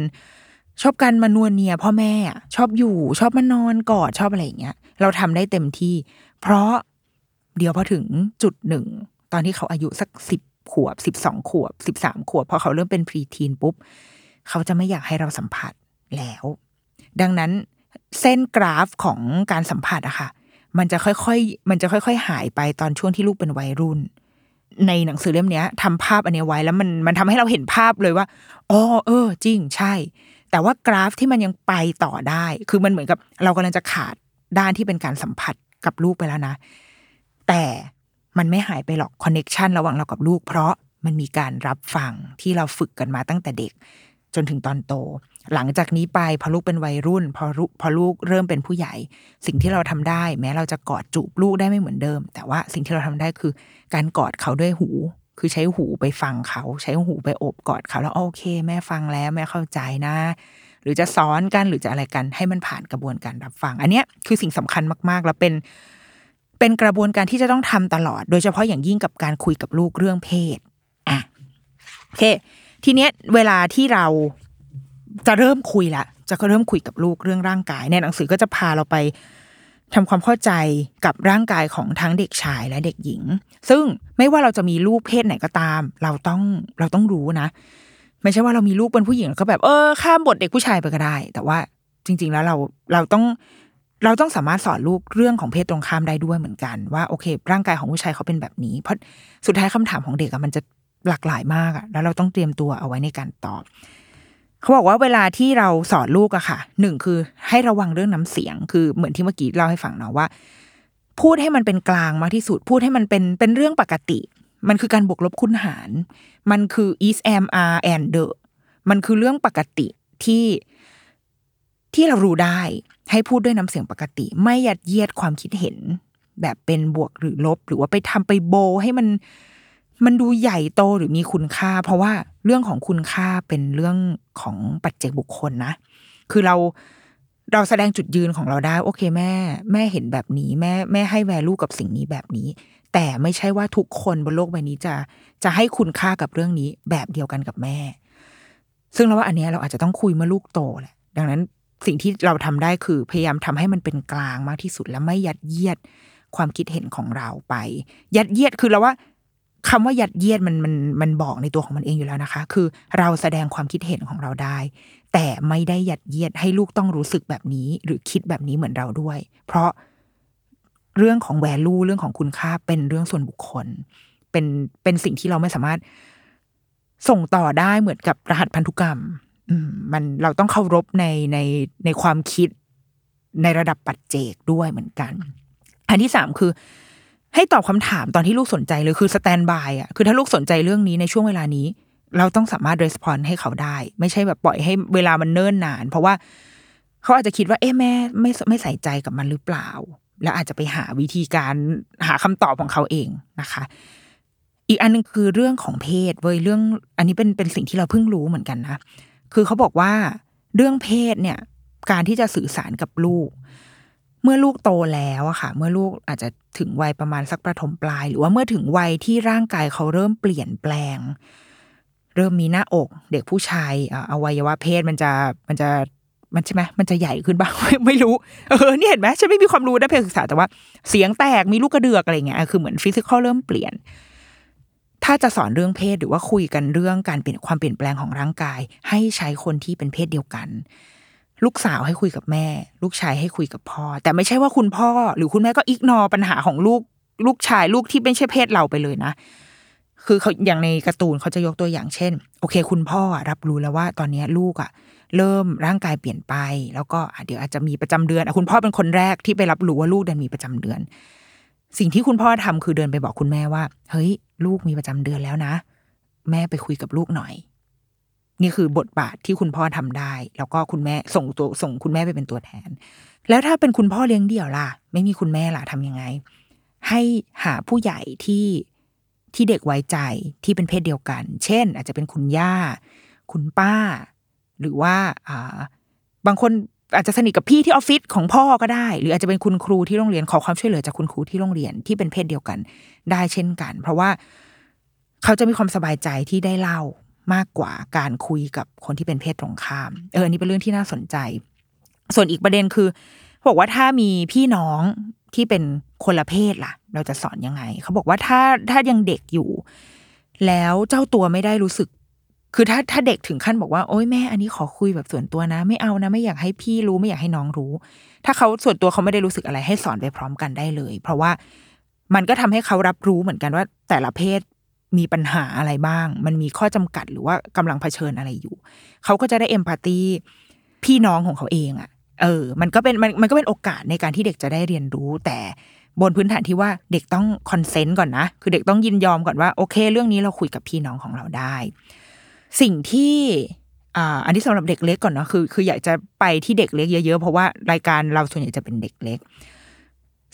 A: ชอบการมานวลเนียพ่อแม่ชอบอยู่ชอบมานอนกอดชอบอะไรอย่างเงี้ยเราทำได้เต็มที่ เพราะ เดียวพอถึงจุดหนึ่ง ตอนที่เขาอายุสักสิบขวบสิบสองขวบสิบสามขวบพอเขาเริ่มเป็นพรีทีนปุ๊บ เขาจะไม่อยากให้เราสัมผัสแล้ว ดังนั้นเส้นกราฟของการสัมผัสอะค่ะ มันจะค่อยๆ มันจะค่อย ๆ หายไปตอนช่วงที่ลูกเป็นวัยรุ่น ในหนังสือเล่มนี้ทำภาพอันนี้ไว้แล้วมันมันทำให้เราเห็นภาพเลยว่าอ๋อเออ จริงใช่ แต่ว่ากราฟที่มันยังไปต่อได้ คือมันเหมือนกับเรากำลังจะขาดด้านที่เป็นการสัมผัสกับลูกไปแล้วนะ แต่มันไม่หายไปหรอกคอนเน็ชันระหว่างเรากับลูก เพราะมันมีการรับฟังที่เราฝึกกันมาตั้งแต่เด็ก จนถึงตอนโต หลังจากนี้ไปพอลูกเป็นวัยรุ่น พอลูกพอลูกเริ่มเป็นผู้ใหญ่ สิ่งที่เราทำได้ แม้เราจะกอดจูบลูกได้ไม่เหมือนเดิม แต่ว่าสิ่งที่เราทำได้คือ การกอดเขาด้วยหู คือใช้หูไปฟังเขา ใช้หูไปโอบกอดเขาแล้วโอเค แม่ฟังแล้วแม่เข้าใจนะ หรือจะซ้อนกันหรือจะอะไรกันให้มันผ่านกระบวนการรับฟัง อันเนี้ยคือสิ่งสำคัญมากๆ แล้วเป็น เป็นกระบวนการที่จะต้องทำตลอด โดยเฉพาะอย่างยิ่งกับการคุยกับลูกเรื่องเพศอะโอเค ทีเนี้ยเวลาที่เราจะเริ่มคุยละจะเริ่มคุยกับลูกเรื่องร่างกาย ในหนังสือก็จะพาเราไปทำความเข้าใจกับร่างกายของทั้งเด็กชายและเด็กหญิง ซึ่งไม่ว่าเราจะมีลูกเพศไหนก็ตาม เราต้องเราต้องรู้นะ ไม่ใช่ว่าเรามีลูกเป็นผู้หญิงแล้วก็แบบเออข้ามบทเด็กผู้ชายไปก็ได้ แต่ว่าจริง ๆ แล้วเราเราต้อง เราต้องสามารถสอนลูกเรื่องของเพศตรงข้ามได้ด้วยเหมือนกันว่าโอเค ร่างกายของผู้ชายเขาเป็นแบบนี้ เพราะสุดท้ายคำถามของเด็กอะมันจะหลากหลายมากอะแล้วเราต้องเตรียมตัวเอาไว้ในการตอบเขาบอกว่าเวลาที่เราสอนลูกอะค่ะหนึ่งคือให้ระวังเรื่องน้ำเสียง คือเหมือนที่เมื่อกี้เล่าให้ฟังเนาะว่า พูดให้มันเป็นกลางมากที่สุด พูดให้มันเป็นเป็นเรื่องปกติ มันคือการบวกลบคูณหาร มันคือ is am are and the มันคือเรื่องปกติที่ ที่เรารู้ได้ให้พูดด้วยน้ำเสียงปกติ ไม่ยัดเยียดความคิดเห็น แบบเป็นบวกหรือลบ หรือว่าไปทำไปโบ ให้มันมันดูใหญ่โตหรือมีคุณค่า เพราะว่าเรื่องของคุณค่าเป็นเรื่องของปัจเจกบุคคลนะ คือเราเราแสดงจุดยืนของเราได้ โอเคแม่ แม่เห็นแบบนี้แม่แม่ให้แวลูกับสิ่งนี้แบบนี้ แต่ไม่ใช่ว่าทุกคนบนโลกใบนี้จะจะให้คุณค่ากับเรื่องนี้แบบเดียวกันกับแม่ ซึ่งเราว่าอันนี้เราอาจจะต้องคุยเมื่อลูกโตแหละดังนั้น สิ่งที่เราทำได้คือพยายามทำให้มันเป็นกลางมากที่สุดและไม่ยัดเยียดความคิดเห็นของเราไป ยัดเยียดคือเราว่าคำว่ายัดเยียดมันมันมันบอกในตัวของมันเองอยู่แล้วนะคะ คือเราแสดงความคิดเห็นของเราได้ แต่ไม่ได้ยัดเยียดให้ลูกต้องรู้สึกแบบนี้ หรือคิดแบบนี้เหมือนเราด้วย เพราะเรื่องของแวลูเรื่องของคุณค่าเป็นเรื่องส่วนบุคคล เป็นเป็นสิ่งที่เราไม่สามารถส่งต่อได้เหมือนกับรหัสพันธุกรรม มันเราต้องเคารพในในในความคิดในระดับปัจเจกด้วยเหมือนกัน อันที่สามคือ ให้ตอบคำถามตอนที่ลูกสนใจเลยคือสแตนบายอะคือถ้าลูกสนใจเรื่องนี้ในช่วงเวลานี้ เราต้องสามารถรีสปอนให้เขาได้ ไม่ใช่แบบปล่อยให้เวลามันเนิ่นนาน เพราะว่าเขาอาจจะคิดว่า เอ๊ะแม่ไม่ไม่ใส่ใจกับมันหรือเปล่า แล้วอาจจะไปหาวิธีการหาคำตอบของเขาเองนะคะ อีกอันนึงคือเรื่องของเพศเว้ยเรื่อง อันนี้เป็นเป็นสิ่งที่เราเพิ่งรู้เหมือนกันนะ คือเขาบอกว่าเรื่องเพศเนี่ย การที่จะสื่อสารกับลูก เมื่อลูกโตแล้วอะค่ะ เมื่อลูกอาจจะถึงวัยประมาณสักประถมปลาย หรือว่าเมื่อถึงวัยที่ร่างกายเขาเริ่มเปลี่ยนแปลง เริ่มมีหน้าอกเด็กผู้ชายอวัยวะเพศมันจะมันจะมันใช่ไหมมันจะใหญ่ขึ้นบ้างไม่รู้ เออ นี่เห็นไหมฉันไม่มีความรู้ด้านเพศศึกษาแต่ว่าเสียงแตกมีลูกกระเดือกอะไรเงี้ย คือเหมือนฟิสิกอลเริ่มเปลี่ยน ถ้าจะสอนเรื่องเพศหรือว่าคุยกันเรื่องการเปลี่ยนความเปลี่ยนแปลงของร่างกาย ให้ใช้คนที่เป็นเพศเดียวกัน ลูกสาวให้คุยกับแม่ ลูกชายให้คุยกับพ่อ แต่ไม่ใช่ว่าคุณพ่อ หรือคุณแม่ก็อิกนอปัญหาของลูกลูกชายลูกที่ไม่ใช่เพศเราไปเลยนะ คือเขาอย่างในการ์ตูนเขาจะยกตัวอย่างเช่น โอเค คุณพ่อรับรู้แล้วว่าตอนนี้ลูกอะเริ่มร่างกายเปลี่ยนไป แล้วก็เดี๋ยวอาจจะมีประจำเดือนคุณพ่อเป็นคนแรกที่ไปรับรู้ว่าลูกเดินมีประจำเดือน สิ่งที่คุณพ่อทำคือเดินไปบอกคุณแม่ว่า เฮ้ย ลูกมีประจำเดือนแล้วนะ แม่ไปคุยกับลูกหน่อย นี่คือบทบาทที่คุณพ่อทำได้ แล้วก็คุณแม่ส่งตัวส่งคุณแม่ไปเป็นตัวแทน แล้วถ้าเป็นคุณพ่อเลี้ยงเดี่ยวล่ะ ไม่มีคุณแม่ล่ะทำยังไง ให้หาผู้ใหญ่ที่ที่เด็กไว้ใจที่เป็นเพศเดียวกัน เช่น อาจจะเป็นคุณย่า คุณป้า หรือว่าอ่าบางคน อาจจะสนิทกับพี่ที่ออฟฟิศของพ่อก็ได้ หรืออาจจะเป็นคุณครูที่โรงเรียนขอความช่วยเหลือจากคุณครูที่โรงเรียนที่เป็นเพศเดียวกัน ได้เช่นกัน เพราะว่าเขาจะมีความสบายใจที่ได้เล่ามากกว่าการคุยกับคนที่เป็นเพศตรงข้าม เออนนี้เป็นเรื่องที่น่าสนใจ ส่วนอีกประเด็นคือบอกว่าถ้ามีพี่น้องที่เป็นคนละเพศล่ะ เราจะสอนยังไง เขาบอกว่าถ้าถ้ายังเด็กอยู่ แล้วเจ้าตัวไม่ได้รู้สึก คือถ้าถ้าเด็กถึงขั้นบอกว่าโอ๊ยแม่อันนี้ขอคุยแบบส่วนตัวนะ ไม่เอานะ ไม่อยากให้พี่รู้ไม่อยากให้น้องรู้ ถ้าเขาส่วนตัวเขาไม่ได้รู้สึกอะไรให้สอนไปพร้อมกันได้เลย เพราะว่ามันก็ทำให้เขารับรู้เหมือนกันว่า แต่ละเพศมีปัญหาอะไรบ้าง มันมีข้อจำกัดหรือว่ากำลังเผชิญอะไรอยู่ เขาก็จะได้เอมพัตตีพี่น้องของเขาเองอะ่ะ เออ มันก็เป็นมันมันก็เป็นโอกาสในการที่เด็กจะได้เรียนรู้ แต่บนพื้นฐานที่ว่าเด็กต้องคอนเซนต์ก่อนนะ คือเด็กต้องยินยอมก่อนว่าโอเค เรื่องนี้เราคุยกับพี่น้องของเราได้ สิ่งที่อ่าอันที่สำหรับเด็กเล็กก่อนเนาะคือคืออยากจะไปที่เด็กเล็กเยอะๆ เพราะว่ารายการเราส่วนใหญ่จะเป็นเด็กเล็ก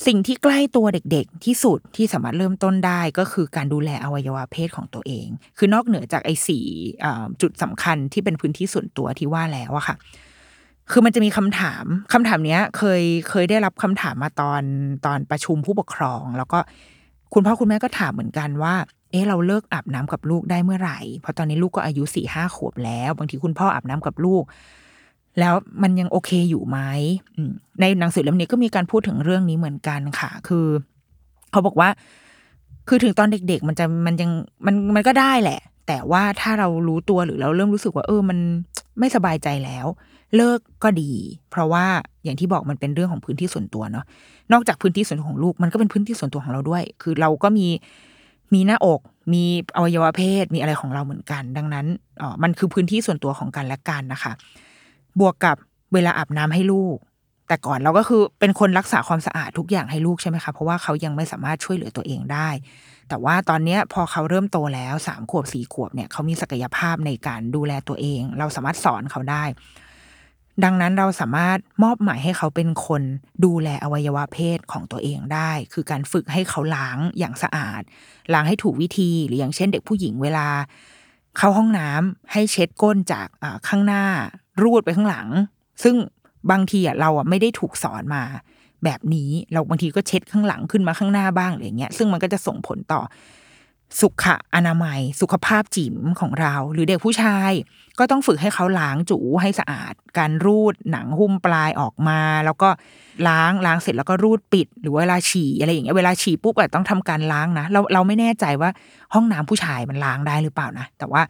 A: สิ่งที่ใกล้ตัวเด็กๆ ที่สุดที่สามารถเริ่มต้นได้ก็คือการดูแลอวัยวะเพศของตัวเอง คือนอกเหนือจากไอ้สี่จุดสำคัญที่เป็นพื้นที่ส่วนตัวที่ว่าแล้วอะค่ะ คือมันจะมีคำถามคำถามเนี้ย เคยเคยได้รับคำถามมาตอนตอนประชุมผู้ปกครอง แล้วก็คุณพ่อคุณแม่ก็ถามเหมือนกันว่า เอ๊ะเราเลิกอาบน้ำกับลูกได้เมื่อไหร่ เพราะตอนนี้ลูกก็อายุสี่ห้าขวบแล้ว บางทีคุณพ่ออาบน้ำกับลูก แล้วมันยังโอเคอยู่ไหมในหนังสือเล่มนี้ก็มีการพูดถึงเรื่องนี้เหมือนกันค่ะ คือ เขาบอกว่า คือถึงตอนเด็ก ๆ มันจะมันยังมันมันก็ได้แหละ แต่ว่าถ้าเรารู้ตัวหรือเราเริ่มรู้สึกว่า เออ มันไม่สบายใจแล้ว เลิกก็ดี เพราะว่าอย่างที่บอกมันเป็นเรื่องของพื้นที่ส่วนตัวเนาะนอกจากพื้นที่ส่วนของลูกมันก็เป็นพื้นที่ส่วนตัวของเราด้วย คือเราก็มี มีหน้าอก มีอวัยวะเพศ มีอะไรของเราเหมือนกัน ดังนั้นอ๋อมันคือพื้นที่ส่วนตัวของกันและกันนะคะ บวกกับเวลาอาบน้ำให้ลูก แต่ก่อนเราก็คือเป็นคนรักษาความสะอาดทุกอย่างให้ลูกใช่ไหมคะ เพราะว่าเขายังไม่สามารถช่วยเหลือตัวเองได้ แต่ว่าตอนนี้พอเขาเริ่มโตแล้วสามขวบสี่ขวบเนี่ยเขามีศักยภาพในการดูแลตัวเอง เราสามารถสอนเขาได้ ดังนั้นเราสามารถมอบหมายให้เขาเป็นคนดูแลอวัยวะเพศของตัวเองได้ คือการฝึกให้เขาล้างอย่างสะอาด ล้างให้ถูกวิธี หรืออย่างเช่นเด็กผู้หญิงเวลา เข้าห้องน้ำให้เช็ดก้นจากข้างหน้า รูดไปข้างหลัง ซึ่งบางทีเราไม่ได้ถูกสอนมาแบบนี้เราบางทีก็เช็ดข้างหลังขึ้นมาข้างหน้าบ้างอะไรเงี้ย ซึ่งมันก็จะส่งผลต่อ สุขอนามัย สุขภาพจิ๋มของเรา หรือเด็กผู้ชาย ก็ต้องฝึกให้เขาล้างจูให้สะอาด การรูดหนังหุ้มปลายออกมา แล้วก็ล้างล้างเสร็จแล้วก็รูดปิด หรือเวลาฉี่อะไรอย่างเงี้ยเวลาฉี่ปุ๊บอะต้องทำการล้างนะเราเราไม่แน่ใจว่าห้องน้ำผู้ชายมันล้างได้หรือเปล่านะแต่ว่า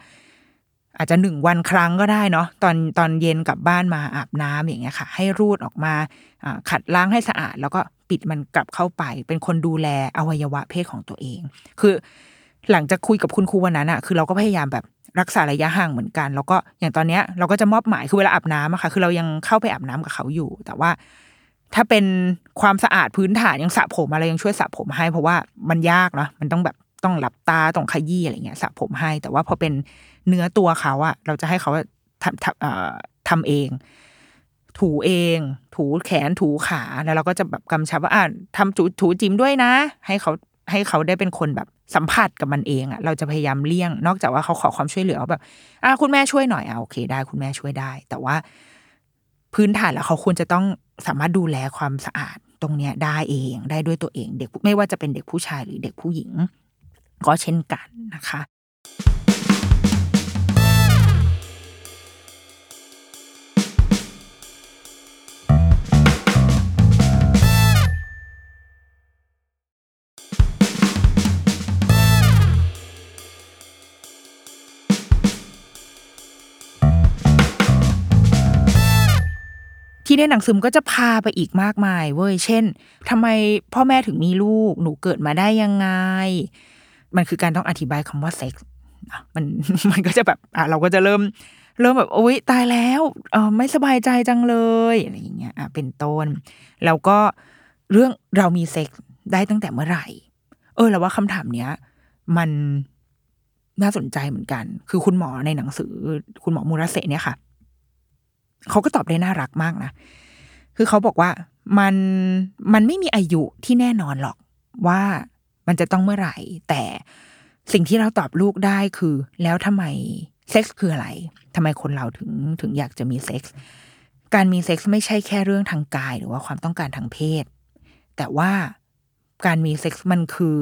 A: อาจจะหนึ่งวันครั้งก็ได้เนาะตอนตอนเย็นกลับบ้านมาอาบน้ำอย่างเงี้ยค่ะ ให้รูดออกมาขัดล้างให้สะอาด แล้วก็ปิดมันกลับเข้าไป เป็นคนดูแลอวัยวะเพศของตัวเอง คือ หลังจากคุยกับคุณครูวันนั้นอะคือเราก็พยายามแบบรักษาระยะห่างเหมือนกัน แล้วก็อย่างตอนเนี้ยเราก็จะมอบหมายคือเวลาอาบน้ำอะค่ะ คือเรายังเข้าไปอาบน้ำกับเขาอยู่ แต่ว่า ถ้าเป็นความสะอาดพื้นฐานยังสระผมอะไรยังช่วยสระผมให้ เพราะว่ามันยากเนาะมันต้องแบบต้องหลับตาต้องขยี้อะไรเงี้ยสระผมให้ แต่ว่าพอเป็นเนื้อตัวเขาอะเราจะให้เขาทำทำเอ่อทำเอง ถูเอง ถูแขนถูขาแล้วเราก็จะแบบกำชับว่าอ่าทำถูถูจิ้มด้วยนะ ให้เขา ให้เขาได้เป็นคนแบบสัมผัสกับมันเองอะเราจะพยายามเลี่ยง นอกจากว่าเขาขอความช่วยเหลือแบบอ่าคุณแม่ช่วยหน่อยอ่าโอเค ได้คุณแม่ช่วยได้ แต่ว่า พื้นฐานแล้วเขาควรจะต้องสามารถดูแลความสะอาดตรงเนี้ยได้เองได้ด้วยตัวเอง เด็กไม่ว่าจะเป็นเด็กผู้ชายหรือเด็กผู้หญิง ก็เช่นกันนะคะ ในหนังสือก็จะพาไปอีกมากมายเว้ย เช่นทำไมพ่อแม่ถึงมีลูก หนูเกิดมาได้ยังไง มันคือการต้องอธิบายคำว่าเซ็กส์มันมันก็จะแบบอะเราก็จะเริ่มเริ่มแบบโอ๊ยตายแล้วเออไม่สบายใจจังเลยอะไรอย่างเงี้ยอะเป็นต้น แล้วก็เรื่องเรามีเซ็กส์ได้ตั้งแต่เมื่อไหร่ เออแล้วว่าคำถามเนี้ย มันน่าสนใจเหมือนกัน คือคุณหมอในหนังสือ คุณหมอมูราเซเนี่ยค่ะ เขาก็ตอบได้น่ารักมากนะ คือเขาบอกว่ามันมันไม่มีอายุที่แน่นอนหรอกว่ามันจะต้องเมื่อไหร่ แต่สิ่งที่เราตอบลูกได้คือ แล้วทำไมเซ็กส์คืออะไรทำไมคนเราถึงถึงอยากจะมีเซ็กส์การมีเซ็กส์ไม่ใช่แค่เรื่องทางกายหรือว่าความต้องการทางเพศ แต่ว่าการมีเซ็กส์มันคือ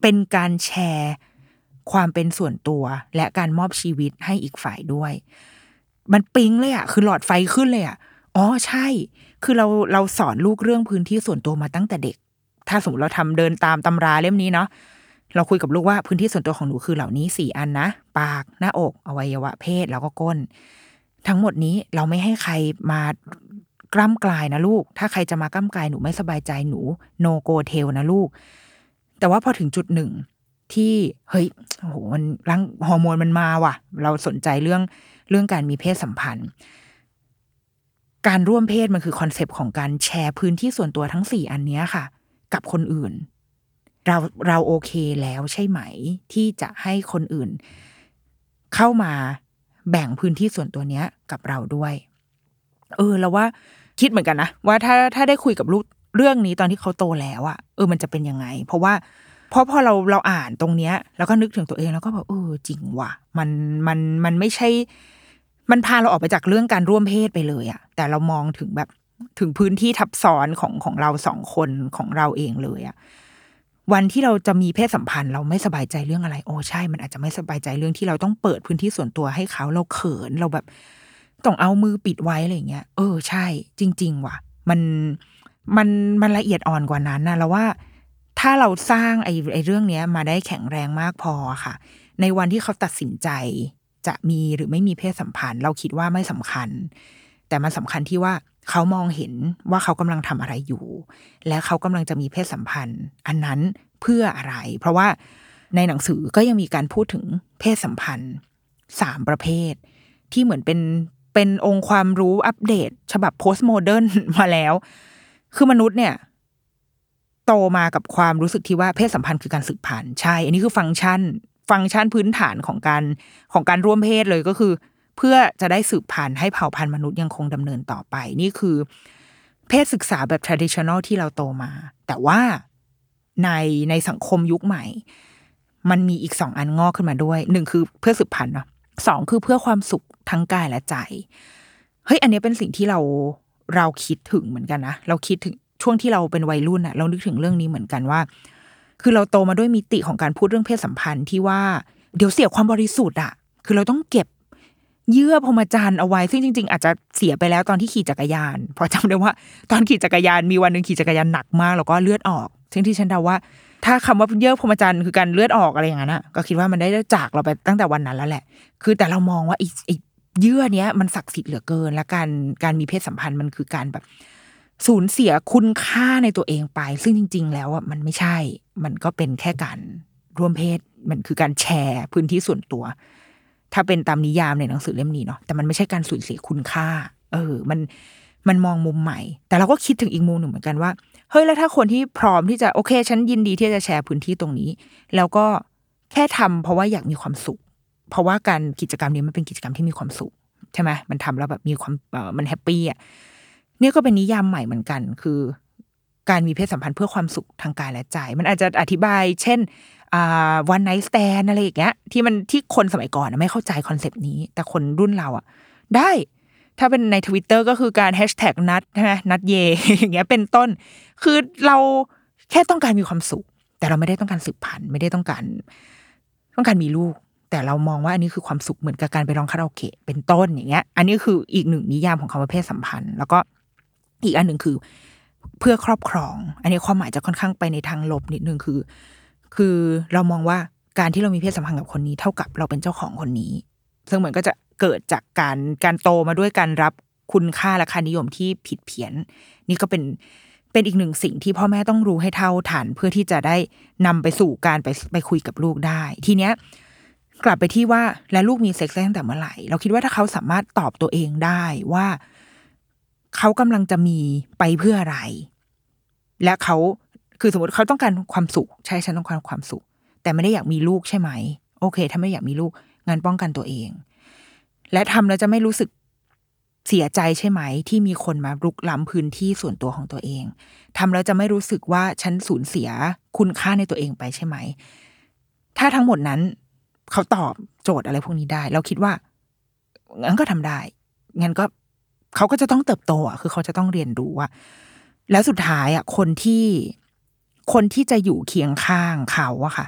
A: เป็นการแชร์ ความเป็นส่วนตัวและการมอบชีวิตให้อีกฝ่ายด้วย มันปิ๊งเลยอะคือหลอดไฟขึ้นเลยอะอ๋อใช่ คือเราเราสอนลูกเรื่องพื้นที่ส่วนตัวมาตั้งแต่เด็ก ถ้าสมมติเราทำเดินตามตำราเล่มนี้เนาะเราคุยกับลูกว่าพื้นที่ส่วนตัวของหนูคือเหล่านี้สี่อันนะ ปากหน้าอกอวัยวะเพศแล้วก็ก้น ทั้งหมดนี้เราไม่ให้ใครมากล้ำกลายนะลูก ถ้าใครจะมากล้ำกลายหนูไม่สบายใจหนูno go tell นะลูก แต่ว่าพอถึงจุดหนึ่งที่เฮ้ยโอ้โหมันร่างฮอร์โมนมันมาว่ะ เราสนใจเรื่อง เรื่องการมีเพศสัมพันธ์ การร่วมเพศมันคือ concept ของการแชร์พื้นที่ส่วนตัวทั้งสี่อันเนี้ยค่ะ กับคนอื่น เราเราโอเคแล้วใช่ไหม ที่จะให้คนอื่น เข้ามาแบ่งพื้นที่ส่วนตัวเนี้ยกับเราด้วย เออแล้วว่าคิดเหมือนกันนะว่าถ้าถ้าได้คุยกับลูกเรื่องนี้ตอนที่เขาโตแล้วอะเออมันจะเป็นยังไง เพราะว่าเพราะพอเราเราอ่านตรงเนี้ย แล้วก็นึกถึงตัวเองแล้วก็แบบเออจริงว่ะ มันมันมันไม่ใช่ มันพาเราออกไปจากเรื่องการร่วมเพศไปเลยอะแต่เรามองถึงแบบถึงพื้นที่ทับซ้อนของของเราสองคนของเราเองเลยอะวันที่เราจะมีเพศสัมพันธ์เราไม่สบายใจเรื่องอะไร โอ้ใช่ มันอาจจะไม่สบายใจเรื่องที่เราต้องเปิดพื้นที่ส่วนตัวให้เขาเราเขินเราแบบต้องเอามือปิดไว้อะไรเงี้ย เออใช่ จริง ๆ ว่ะ มันมันมันละเอียดอ่อนกว่านั้นนะแล้วว่าถ้าเราสร้างไอ้ไอ้เรื่องเนี้ยมาได้แข็งแรงมากพอค่ะ ในวันที่เขาตัดสินใจ จะมีหรือไม่มีเพศสัมพันธ์ เราคิดว่าไม่สำคัญ แต่มันสำคัญที่ว่าเขามองเห็นว่าเขากำลังทำอะไรอยู่ และเขากำลังจะมีเพศสัมพันธ์ อันนั้นเพื่ออะไร เพราะว่าในหนังสือก็ยังมีการพูดถึงเพศสัมพันธ์สามประเภท ที่เหมือนเป็นเป็นองค์ความรู้อัปเดต ฉบับ postmodern มาแล้ว คือมนุษย์เนี่ย โตมากับความรู้สึกที่ว่าเพศสัมพันธ์คือการสืบพันธุ์ใช่ อันนี้คือฟังก์ชัน ฟังก์ชันพื้นฐานของการของการร่วมเพศเลยก็คือ เพื่อจะได้สืบพันธุ์ให้เผ่าพันธุ์มนุษย์ยังคงดำเนินต่อไป นี่คือ เพศศึกษาแบบ traditional ที่เราโตมา แต่ว่าในในสังคมยุคใหม่ มันมีอีกสองอันงอกขึ้นมาด้วยหนึ่งคือเพื่อสืบพันธุ์เนาะสองคือเพื่อความสุขทั้งกายและใจเฮ้ยอันนี้เป็นสิ่งที่เราเราคิดถึงเหมือนกันนะเราคิดถึงช่วงที่เราเป็นวัยรุ่นอะเรานึกถึงเรื่องนี้เหมือนกันว่า คือเราโตมาด้วยมิติของการพูดเรื่องเพศสัมพันธ์ที่ว่าเดี๋ยวเสียความบริสุทธิ์อะคือเราต้องเก็บเยื่อพรมจรรย์เอาไว้ ซึ่งจริง ๆ อาจจะเสียไปแล้วตอนที่ขี่จักรยาน เพราะจำได้ว่าตอนขี่จักรยานมีวันหนึ่งขี่จักรยานหนักมากแล้วก็เลือดออก ซึ่งที่ฉันเดาว่า ถ้าคำว่าเยื่อพรมจรรย์คือการเลือดออกอะไรอย่างนั้นอะก็คิดว่ามันได้จากเราไปตั้งแต่วันนั้นแล้วแหละ คือแต่เรามองว่าไอ้ไอ้เยื่อเนี้ยมันศักดิ์สิทธิ์เหลือเกิน และการการมีเพศสัมพันธ์มันคือการแบบ สูญเสียคุณค่าในตัวเองไป ซึ่งจริง ๆ แล้วอะมันไม่ใช่ มันก็เป็นแค่การร่วมเพศมันคือการแชร์พื้นที่ส่วนตัว ถ้าเป็นตามนิยามในหนังสือเล่มนี้เนาะแต่มันไม่ใช่การสูญเสียคุณค่า เออ มันมันมองมุมใหม่ แต่เราก็คิดถึงอีกมุมหนึ่งเหมือนกันว่าเฮ้ยแล้วถ้าคนที่พร้อมที่จะโอเค ฉันยินดีที่จะแชร์พื้นที่ตรงนี้ แล้วก็แค่ทำเพราะว่าอยากมีความสุข เพราะว่าการกิจกรรมนี้มันเป็นกิจกรรมที่มีความสุขใช่ไหมมันทำแล้วแบบมีความมัน happy อะ เนี่ยก็เป็นนิยามใหม่เหมือนกัน คือ การมีเพศสัมพันธ์เพื่อความสุขทางกายและใจ มันอาจจะอธิบาย เช่น one night stand อะไรอย่างเงี้ย ที่มันที่คนสมัยก่อนไม่เข้าใจ concept นี้ แต่คนรุ่นเราอะ ได้ถ้าเป็นในทวิตเตอร์ก็คือการแฮชแท็กนัดใช่ไหมนัดเย อย่างเงี้ยเป็นต้น คือเราแค่ต้องการมีความสุข แต่เราไม่ได้ต้องการสืบพันธุ์ไม่ได้ต้องการ ต้องการมีลูก แต่เรามองว่าอันนี้คือความสุขเหมือนกับการไปร้องคาราโอเกะเป็นต้นอย่างเงี้ย อันนี้คืออีกหนึ่งนิยามของคำว่าเพศสัมพันธ์ แล้วก็ อีกอันหนึ่งคือ เพื่อครอบครอง อันนี้ความหมายจะค่อนข้างไปในทางลบนิดนึงคือ คือเรามองว่าการที่เรามีเพศสัมพันธ์กับคนนี้ เท่ากับเราเป็นเจ้าของคนนี้ ซึ่งมันก็จะเกิดจากการการโตมาด้วยการรับคุณค่าและค่านิยมที่ผิดเพี้ยน นี่ก็เป็นเป็นอีกหนึ่งสิ่งที่พ่อแม่ต้องรู้ให้เท่าทันเพื่อที่จะได้นำไปสู่การไปไปคุยกับลูกได้ ทีเนี้ยกลับไปที่ว่าแล้วลูกมีเซ็กซ์ตั้งแต่เมื่อไหร่ เราคิดว่าถ้าเขาสามารถตอบตัวเองได้ว่า เขากำลังจะมีไปเพื่ออะไร และเขาคือสมมติเขาต้องการความสุข ใช่ฉันต้องการความสุข แต่ไม่ได้อยากมีลูกใช่ไหม โอเค ถ้าไม่อยากมีลูกงานป้องกันตัวเอง และทำแล้วจะไม่รู้สึกเสียใจใช่ไหม ที่มีคนมารุกล้ำพื้นที่ส่วนตัวของตัวเองทำแล้วจะไม่รู้สึกว่าฉันสูญเสียคุณค่าในตัวเองไปใช่ไหม ถ้าทั้งหมดนั้น เขาตอบโจทย์อะไรพวกนี้ได้ เราคิดว่างั้นก็ทำได้งั้นก็ เขาก็จะต้องเติบโตอะคือเขาจะต้องเรียนรู้ว่าแล้วสุดท้ายอะคนที่คนที่จะอยู่เคียงข้างเขาอะค่ะ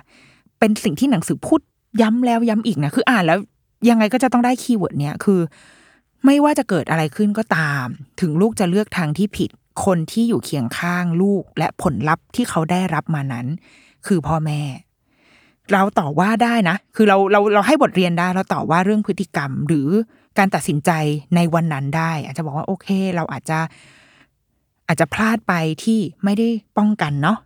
A: เป็นสิ่งที่หนังสือพูดย้ำแล้วย้ำอีกนะคืออ่านแล้วยังไงก็จะต้องได้ keyword เนี้ยคือ ไม่ว่าจะเกิดอะไรขึ้นก็ตาม ถึงลูกจะเลือกทางที่ผิด คนที่อยู่เคียงข้างลูกและผลลัพธ์ที่เขาได้รับมานั้น คือพ่อแม่ เราต่อว่าได้นะ คือเราเราเราให้บทเรียนได้เราต่อว่าเรื่องพฤติกรรมหรือ การตัดสินใจในวันนั้นได้ อาจจะบอกว่าโอเค เราอาจจะอาจจะพลาดไปที่ไม่ได้ป้องกันเนาะ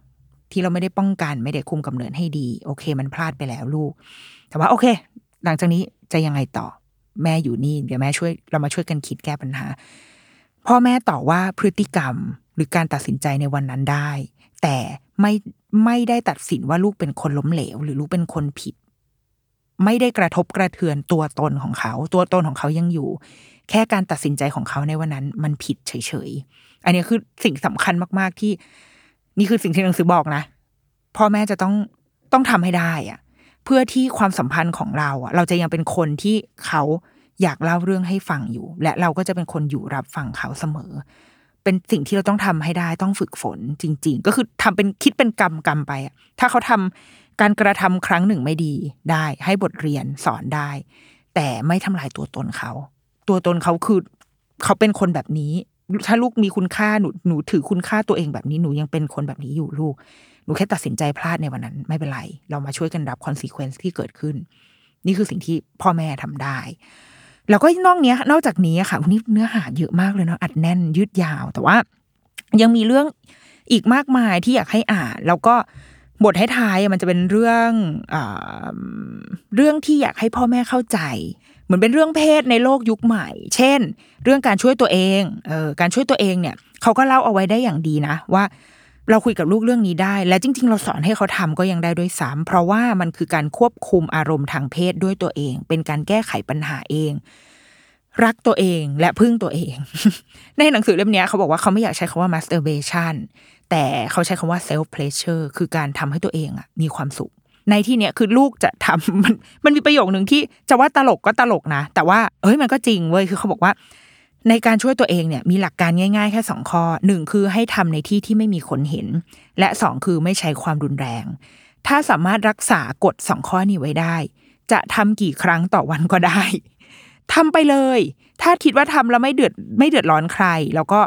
A: ที่เราไม่ได้ป้องกัน ไม่ได้คุมกำเนิดให้ดี โอเค มันพลาดไปแล้วลูก แต่ว่าโอเค หลังจากนี้จะยังไงต่อ แม่อยู่นี่ เดี๋ยวแม่ช่วยเรามาช่วยกันคิดแก้ปัญหา พ่อแม่ต่อว่าพฤติกรรมหรือการตัดสินใจในวันนั้นได้ แต่ไม่ไม่ได้ตัดสินว่าลูกเป็นคนล้มเหลว หรือลูกเป็นคนผิด ไม่ได้กระทบกระเทือนตัวตนของเขา ตัวตนของเขายังอยู่ แค่การตัดสินใจของเขาในวันนั้น มันผิดเฉยๆ อันนี้คือสิ่งสำคัญมากๆที่ นี่คือสิ่งที่หนังสือบอกนะพ่อแม่จะต้องต้องทำให้ได้อะเพื่อที่ความสัมพันธ์ของเราอะเราจะยังเป็นคนที่เขาอยากเล่าเรื่องให้ฟังอยู่ และเราก็จะเป็นคนอยู่รับฟังเขาเสมอ เป็นสิ่งที่เราต้องทำให้ได้ต้องฝึกฝนจริง ๆ ก็คือทำเป็นคิดเป็นกรรมกรรมไปอะถ้าเขาทำ การกระทำครั้งหนึ่งไม่ดีได้ ให้บทเรียนสอนได้ แต่ไม่ทำลายตัวตนเขา ตัวตนเขาคือเขาเป็นคนแบบนี้ ถ้าลูกมีคุณค่าหนูหนูถือคุณค่าตัวเองแบบนี้หนูยังเป็นคนแบบนี้อยู่ลูก หนูแค่ตัดสินใจพลาดในวันนั้น ไม่เป็นไร เรามาช่วยกันรับ consequence ที่เกิดขึ้น นี่คือสิ่งที่พ่อแม่ทำได้ แล้วก็นอกเนี้ย นอกจากนี้ค่ะวันนี้เนื้อหาเยอะมากเลยเนาะอัดแน่นยืดยาว แต่ว่ายังมีเรื่องอีกมากมายที่อยากให้อ่านแล้วก็ บทท้ายๆมันจะเป็นเรื่องอเรื่องที่อยากให้พ่อแม่เข้าใจ เหมือนเป็นเรื่องเพศในโลกยุคใหม่ เช่น เรื่องการช่วยตัวเองเออการช่วยตัวเองเนี่ยเขาก็เล่าเอาไว้ได้อย่างดีนะ ว่าเราคุยกับลูกเรื่องนี้ได้ และจริง ๆ เราสอนให้เขาทำก็ยังได้ด้วยซ้ำเพราะว่ามันคือการควบคุมอารมณ์ทางเพศด้วยตัวเอง เป็นการแก้ไขปัญหาเอง รักตัวเองและพึ่งตัวเอง ในหนังสือเล่มนี้เขาบอกว่าเขาไม่อยากใช้คำว่า masturbation แต่เขาใช้คำว่า self pleasure คือการทำให้ตัวเองอะมีความสุข ในที่เนี้ยคือลูกจะทำมันมันมีประโยคหนึ่งที่จะว่าตลกก็ตลกนะ แต่ว่าเอ้ยมันก็จริงเว้ยคือเขาบอกว่า ในการช่วยตัวเองเนี่ยมีหลักการง่ายๆ แค่สองข้อหนึ่งคือให้ทำในที่ที่ไม่มีคนเห็น และสองคือไม่ใช้ความรุนแรง ถ้าสามารถรักษากฎสองข้อนี้ไว้ได้ จะทำกี่ครั้งต่อวันก็ได้ทำไปเลย ถ้าคิดว่าทำแล้วไม่เดือดไม่เดือดร้อนใคร แล้วก็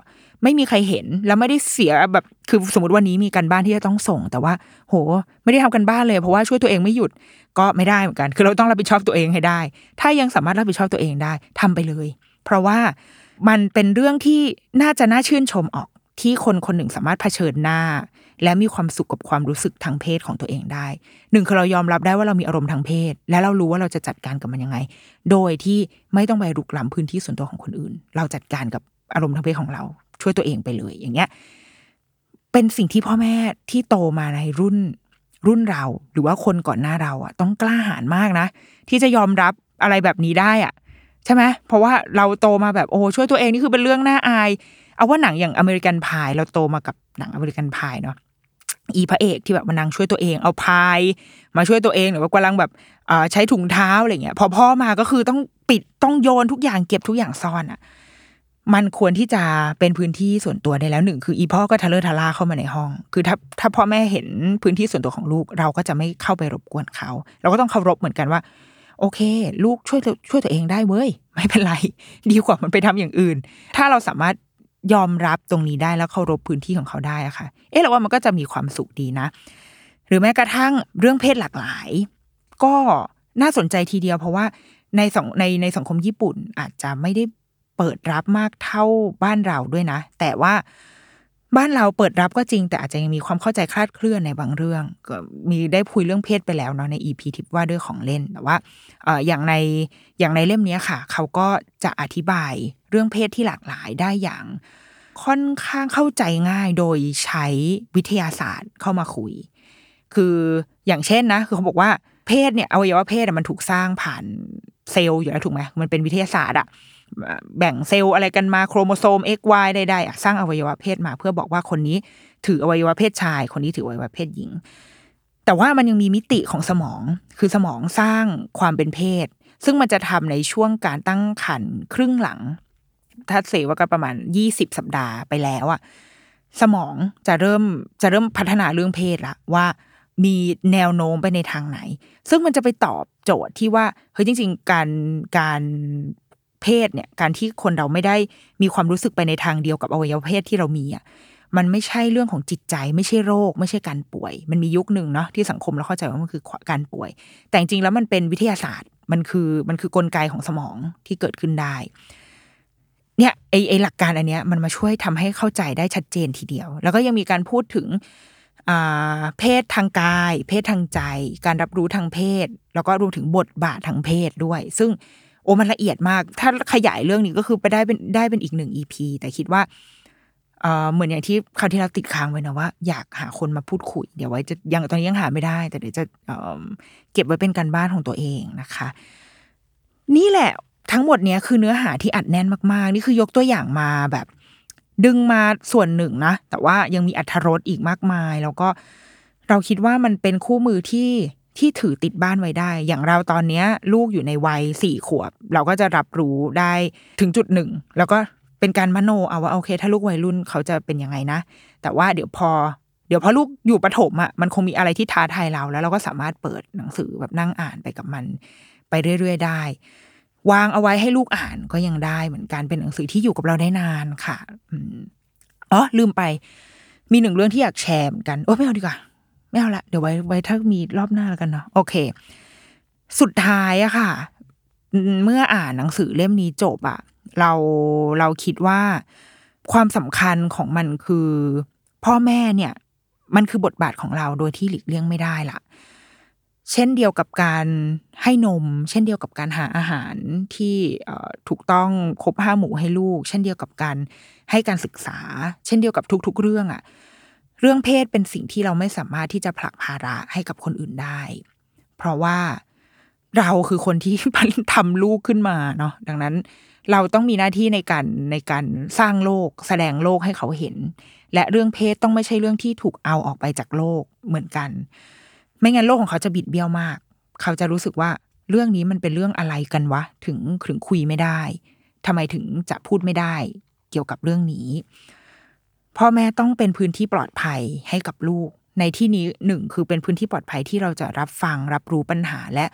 A: ไม่มีใครเห็นแล้วไม่ได้เสียแบบคือสมมติวันนี้มีการบ้านที่จะต้องส่ง แต่ว่า โห ไม่ได้ทำกันบ้านเลยเพราะว่าช่วยตัวเองไม่หยุดก็ไม่ได้เหมือนกัน คือเราต้องรับผิดชอบตัวเองให้ได้ ถ้ายังสามารถรับผิดชอบตัวเองได้ทำไปเลย เพราะว่ามันเป็นเรื่องที่น่าจะน่าชื่นชมออกที่คนคนหนึ่งสามารถเผชิญหน้า และมีความสุขกับความรู้สึกทางเพศของตัวเองได้หนึ่งคือเรายอมรับได้ว่าเรามีอารมณ์ทางเพศ และเรารู้ว่าเราจะจัดการกับมันยังไง โดยที่ไม่ต้องไปรุกล้ำพื้นที่ส่วนตัวของคนอื่น เราจัดการกับอารมณ์ทางเพศของเรา ช่วยตัวเองไปเลยอย่างเงี้ย เป็นสิ่งที่พ่อแม่ที่โตมาในรุ่นรุ่นเรา หรือว่าคนก่อนหน้าเราอะ ต้องกล้าหาญมากนะ ที่จะยอมรับอะไรแบบนี้ได้อะ ใช่ไหมเพราะว่าเราโตมาแบบโอ้ช่วยตัวเองนี่คือเป็นเรื่องน่าอาย เอาว่าหนังอย่างอเมริกันพายเราโตมากับหนังอเมริกันพายเนาะอีพระเอกที่แบบมานางช่วยตัวเองเอาพายมาช่วยตัวเองหรือว่ากำลังแบบใช้ถุงเท้าอะไรเงี้ยพอพ่อมาก็คือต้องปิดต้องโยนทุกอย่างเก็บทุกอย่างซ่อนอะ มันควรที่จะเป็นพื้นที่ส่วนตัวได้แล้วหนึ่งคืออีพ่อก็ทะเลาะทะลาเข้ามาในห้อง คือถ้าถ้าพ่อแม่เห็นพื้นที่ส่วนตัวของลูก เราก็จะไม่เข้าไปรบกวนเขา เราก็ต้องเคารพเหมือนกันว่า โอเค ลูกช่วยช่วยตัวเองได้เว้ย ไม่เป็นไร ดีกว่ามันไปทำอย่างอื่น ถ้าเราสามารถยอมรับตรงนี้ได้แล้วเคารพพื้นที่ของเขาได้อะค่ะ เอ๊ะเราว่ามันก็จะมีความสุขดีนะ หรือแม้กระทั่งเรื่องเพศหลากหลาย ก็น่าสนใจทีเดียวเพราะว่าในสองในในสังคมญี่ปุ่นอาจจะไม่ได้ เปิดรับมากเท่าบ้านเราด้วยนะ แต่ว่าบ้านเราเปิดรับก็จริง แต่อาจจะยังมีความเข้าใจคลาดเคลื่อนในบางเรื่อง ก็มีได้คุยเรื่องเพศไปแล้วเนาะในอีพีทิปว่าด้วยของเล่นแต่ว่าอย่างในอย่างในเล่มนี้ค่ะ เขาก็จะอธิบายเรื่องเพศที่หลากหลายได้อย่าง ค่อนข้างเข้าใจง่ายโดยใช้วิทยาศาสตร์เข้ามาคุย คืออย่างเช่นนะ คือเขาบอกว่าเพศเนี่ยอวัยวะเพศมันถูกสร้างผ่านเซลล์อยู่แล้วถูกไหมมันเป็นวิทยาศาสตร์อะ แบ่งเซลล์อะไรกันมาโครโมโซม XY ใดๆสร้างอวัยวะเพศมา เพื่อบอกว่าคนนี้ถืออวัยวะเพศชาย คนนี้ถืออวัยวะเพศหญิง แต่ว่ามันยังมีมิติของสมอง คือสมองสร้างความเป็นเพศ ซึ่งมันจะทำในช่วงการตั้งครรภ์ครึ่งหลัง ถ้าเสว่าก็ประมาณยี่สิบสัปดาห์ไปแล้วอะสมองจะเริ่มจะเริ่มพัฒนาเรื่องเพศละว่ามีแนวโน้มไปในทางไหน ซึ่งมันจะไปตอบโจทย์ที่ว่าเฮ้ยจริง ๆ การการ เพศเนี่ยการที่คนเราไม่ได้มีความรู้สึกไปในทางเดียวกับอวัยวะเพศที่เรามีอะมันไม่ใช่เรื่องของจิตใจ ไม่ใช่โรค ไม่ใช่การป่วย มันมียุคหนึ่งเนาะที่สังคมเราเข้าใจว่ามันคือการป่วย แต่จริงแล้วมันเป็นวิทยาศาสตร์มันคือมันคือกลไกของสมองที่เกิดขึ้นได้ เนี่ยไอไอหลักการอันเนี้ยมันมาช่วยทำให้เข้าใจได้ชัดเจนทีเดียว แล้วก็ยังมีการพูดถึงเพศทางกาย เพศทางใจ การรับรู้ทางเพศ แล้วก็รวมถึงบทบาททางเพศด้วย ซึ่ง อ้มันละเอียดมาก ถ้าขยายเรื่องนี้ก็คือไปได้เป็นได้เป็นอีกหนึ่งอีพีแต่คิดว่าเออเหมือนอย่างที่คราวที่เราติดค้างไว้นะว่าอยากหาคนมาพูดคุย เดี๋ยวไว้จะยังตอนนี้ยังหาไม่ได้ แต่เดี๋ยวจะเเก็บไว้เป็นการบ้านของตัวเองนะคะ นี่แหละทั้งหมดเนี้ยคือเนื้อหาที่อัดแน่นมากๆ นี่คือยกตัวอย่างมาแบบ ดึงมาส่วนหนึ่งนะแต่ว่ายังมีอัธรสอีกมากมาย แล้วก็เราคิดว่ามันเป็นคู่มือที่ ที่ถือติดบ้านไว้ได้ อย่างเราตอนเนี้ย ลูกอยู่ในวัยสี่ขวบ เราก็จะรับรู้ได้ถึงจุดหนึ่ง แล้วก็เป็นการมโนเอาว่าโอเค ถ้าลูกวัยรุ่นเขาจะเป็นยังไงนะ แต่ว่าเดี๋ยวพอ เดี๋ยวพอลูกอยู่ประถมอะมันคงมีอะไรที่ท้าทายเรา แล้วเราก็สามารถเปิดหนังสือแบบนั่งอ่านไปกับมัน ไปเรื่อยๆได้ วางเอาไว้ให้ลูกอ่านก็ยังได้เหมือนกันเป็นหนังสือที่อยู่กับเราได้นานค่ะอ๋อลืมไป มีหนึ่งเรื่องที่อยากแชร์เหมือนกันโอ้ไม่เอาดีกว่า ไม่เอาละเดี๋ยวไว้ไว้ถ้ามีรอบหน้าแล้วกันเนาะโอเค สุดท้ายอะค่ะ เมื่ออ่านหนังสือเล่มนี้จบอะเราเราคิดว่าความสำคัญของมันคือ พ่อแม่เนี่ย มันคือบทบาทของเราโดยที่หลีกเลี่ยงไม่ได้ละเช่นเดียวกับการให้นม เช่นเดียวกับการหาอาหารที่ถูกต้องครบห้าหมู่ให้ลูก เช่นเดียวกับการให้การศึกษา เช่นเดียวกับทุก ๆ เรื่องอะ่ะ เรื่องเพศเป็นสิ่งที่เราไม่สามารถที่จะผลักภาระให้กับคนอื่นได้ เพราะว่าเราคือคนที่ทำลูกขึ้นมาเนาะดังนั้นเราต้องมีหน้าที่ในการในการสร้างโลก แสดงโลกให้เขาเห็น และเรื่องเพศต้องไม่ใช่เรื่องที่ถูกเอาออกไปจากโลกเหมือนกัน ไม่งั้นโลกของเขาจะบิดเบี้ยวมาก เขาจะรู้สึกว่าเรื่องนี้มันเป็นเรื่องอะไรกันวะ ถึงถึงคุยไม่ได้ทำไมถึงจะพูดไม่ได้ เกี่ยวกับเรื่องนี้ พ่อแม่ต้องเป็นพื้นที่ปลอดภัยให้กับลูก ในที่นี้หนึ่งคือเป็นพื้นที่ปลอดภัยที่เราจะรับฟังรับรู้ปัญหาและ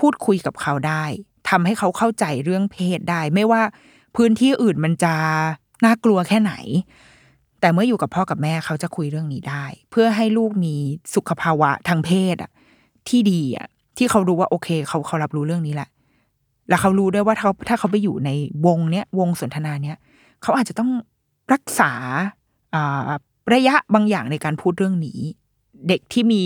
A: พูดคุยกับเขาได้ทำให้เขาเข้าใจเรื่องเพศได้ ไม่ว่าพื้นที่อื่นมันจะน่ากลัวแค่ไหน แต่เมื่ออยู่กับพ่อกับแม่เขาจะคุยเรื่องนี้ได้ เพื่อให้ลูกมีสุขภาวะทางเพศอะที่ดีอะที่เขารู้ว่าโอเค เขาเขารับรู้เรื่องนี้แหละ แล้วเขารู้ด้วยว่าถ้าถ้าเขาไปอยู่ในวงเนี้ยวงสนทนาเนี้ยเขาอาจจะต้องรักษา ระยะบางอย่างในการพูดเรื่องนี้ เด็กที่มี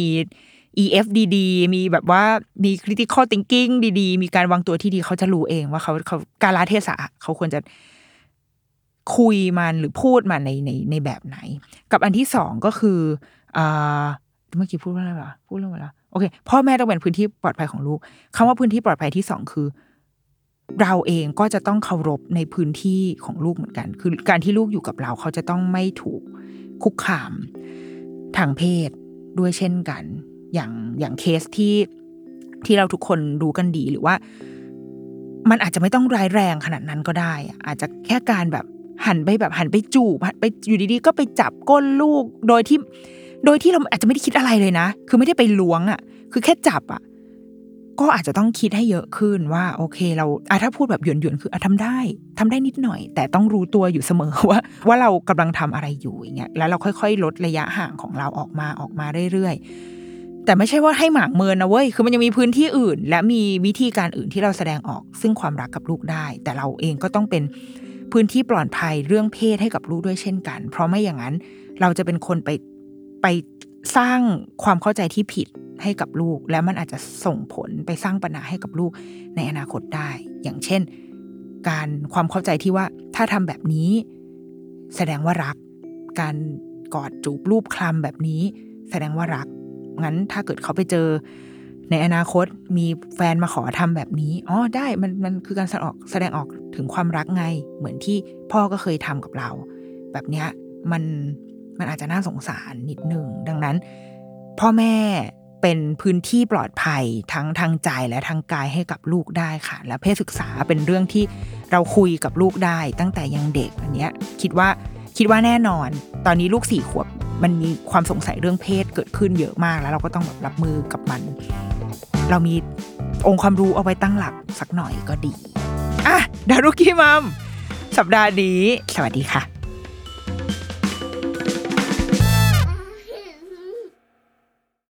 A: EF ดีๆมีแบบว่ามี critical thinking ดีๆ มีการวางตัวที่ดีเขาจะรู้เองว่าเขาเขาการลเทศะเขาควรจะคุยมันหรือพูดมันในในในแบบไหน กับอันที่สองก็คืออ่าเมื่อกี้พูดว่าอะไรวะพูดเรื่องอะไรวะโอเคพ่อแม่ต้องเป็นพื้นที่ปลอดภัยของลูกคำว่าพื้นที่ปลอดภัยที่สองคือ เราเองก็จะต้องเคารพในพื้นที่ของลูกเหมือนกัน คือการที่ลูกอยู่กับเราเขาจะต้องไม่ถูกคุกคามทางเพศด้วยเช่นกัน อย่างอย่างเคสที่ที่เราทุกคนรู้กันดีหรือว่า มันอาจจะไม่ต้องร้ายแรงขนาดนั้นก็ได้อะอาจจะแค่การแบบหันไปแบบหันไปจูบไปอยู่ดีๆ ก็ไปจับก้นลูกโดยที่ โดยที่เราอาจจะไม่ได้คิดอะไรเลยนะ คือไม่ได้ไปล้วงอะ่ะ คือแค่จับอะ่ะ ก็อาจจะต้องคิดให้เยอะขึ้นว่า โอเค เราอะถ้าพูดแบบหยวนๆคืออะทำได้ทำได้นิดหน่อย แต่ต้องรู้ตัวอยู่เสมอว่า ว่าเรากำลังทำอะไรอยู่อย่างเงี้ยแล้วเราค่อยๆ ลดระยะห่างของเราออกมาออกมาเรื่อยๆ แต่ไม่ใช่ว่าให้หมางเมินนะเว้ยคือมันยังมีพื้นที่อื่น และมีวิธีการอื่นที่เราแสดงออก ซึ่งความรักกับลูกได้ แต่เราเองก็ต้องเป็นพื้นที่ปลอดภัยเรื่องเพศให้กับลูกด้วยเช่นกัน เพราะไม่อย่างนั้นเราจะเป็นคนไปไป สร้างความเข้าใจที่ผิดให้กับลูก แล้วมันอาจจะส่งผลไปสร้างปัญหาให้กับลูกในอนาคตได้ อย่างเช่น การความเข้าใจที่ว่าถ้าทำแบบนี้ แสดงว่ารัก การกอดจูบรูปคลำแบบนี้ แสดงว่ารัก งั้นถ้าเกิดเขาไปเจอ ในอนาคตมีแฟนมาขอทำแบบนี้อ๋อได้มันมันคือการแสดงออกแสดงออกถึงความรักไง เหมือนที่พ่อก็เคยทำกับเรา แบบเนี้ยมัน มันอาจจะน่าสงสารนิดหนึ่ง ดังนั้น พ่อแม่เป็นพื้นที่ปลอดภัยทั้งทางใจและทางกายให้กับลูกได้ค่ะ และเพศศึกษาเป็นเรื่องที่เราคุยกับลูกได้ตั้งแต่ยังเด็กอันเนี้ยคิดว่าคิดว่าแน่นอน ตอนนี้ลูกสี่ขวบมันมีความสงสัยเรื่องเพศเกิดขึ้นเยอะมาก แล้วเราก็ต้องแบบรับมือกับมัน เรามีองค์ความรู้เอาไว้ตั้งหลักสักหน่อยก็ดีอะดารุกี้มัมสัปดาห์นี้ สวัสดีค่ะ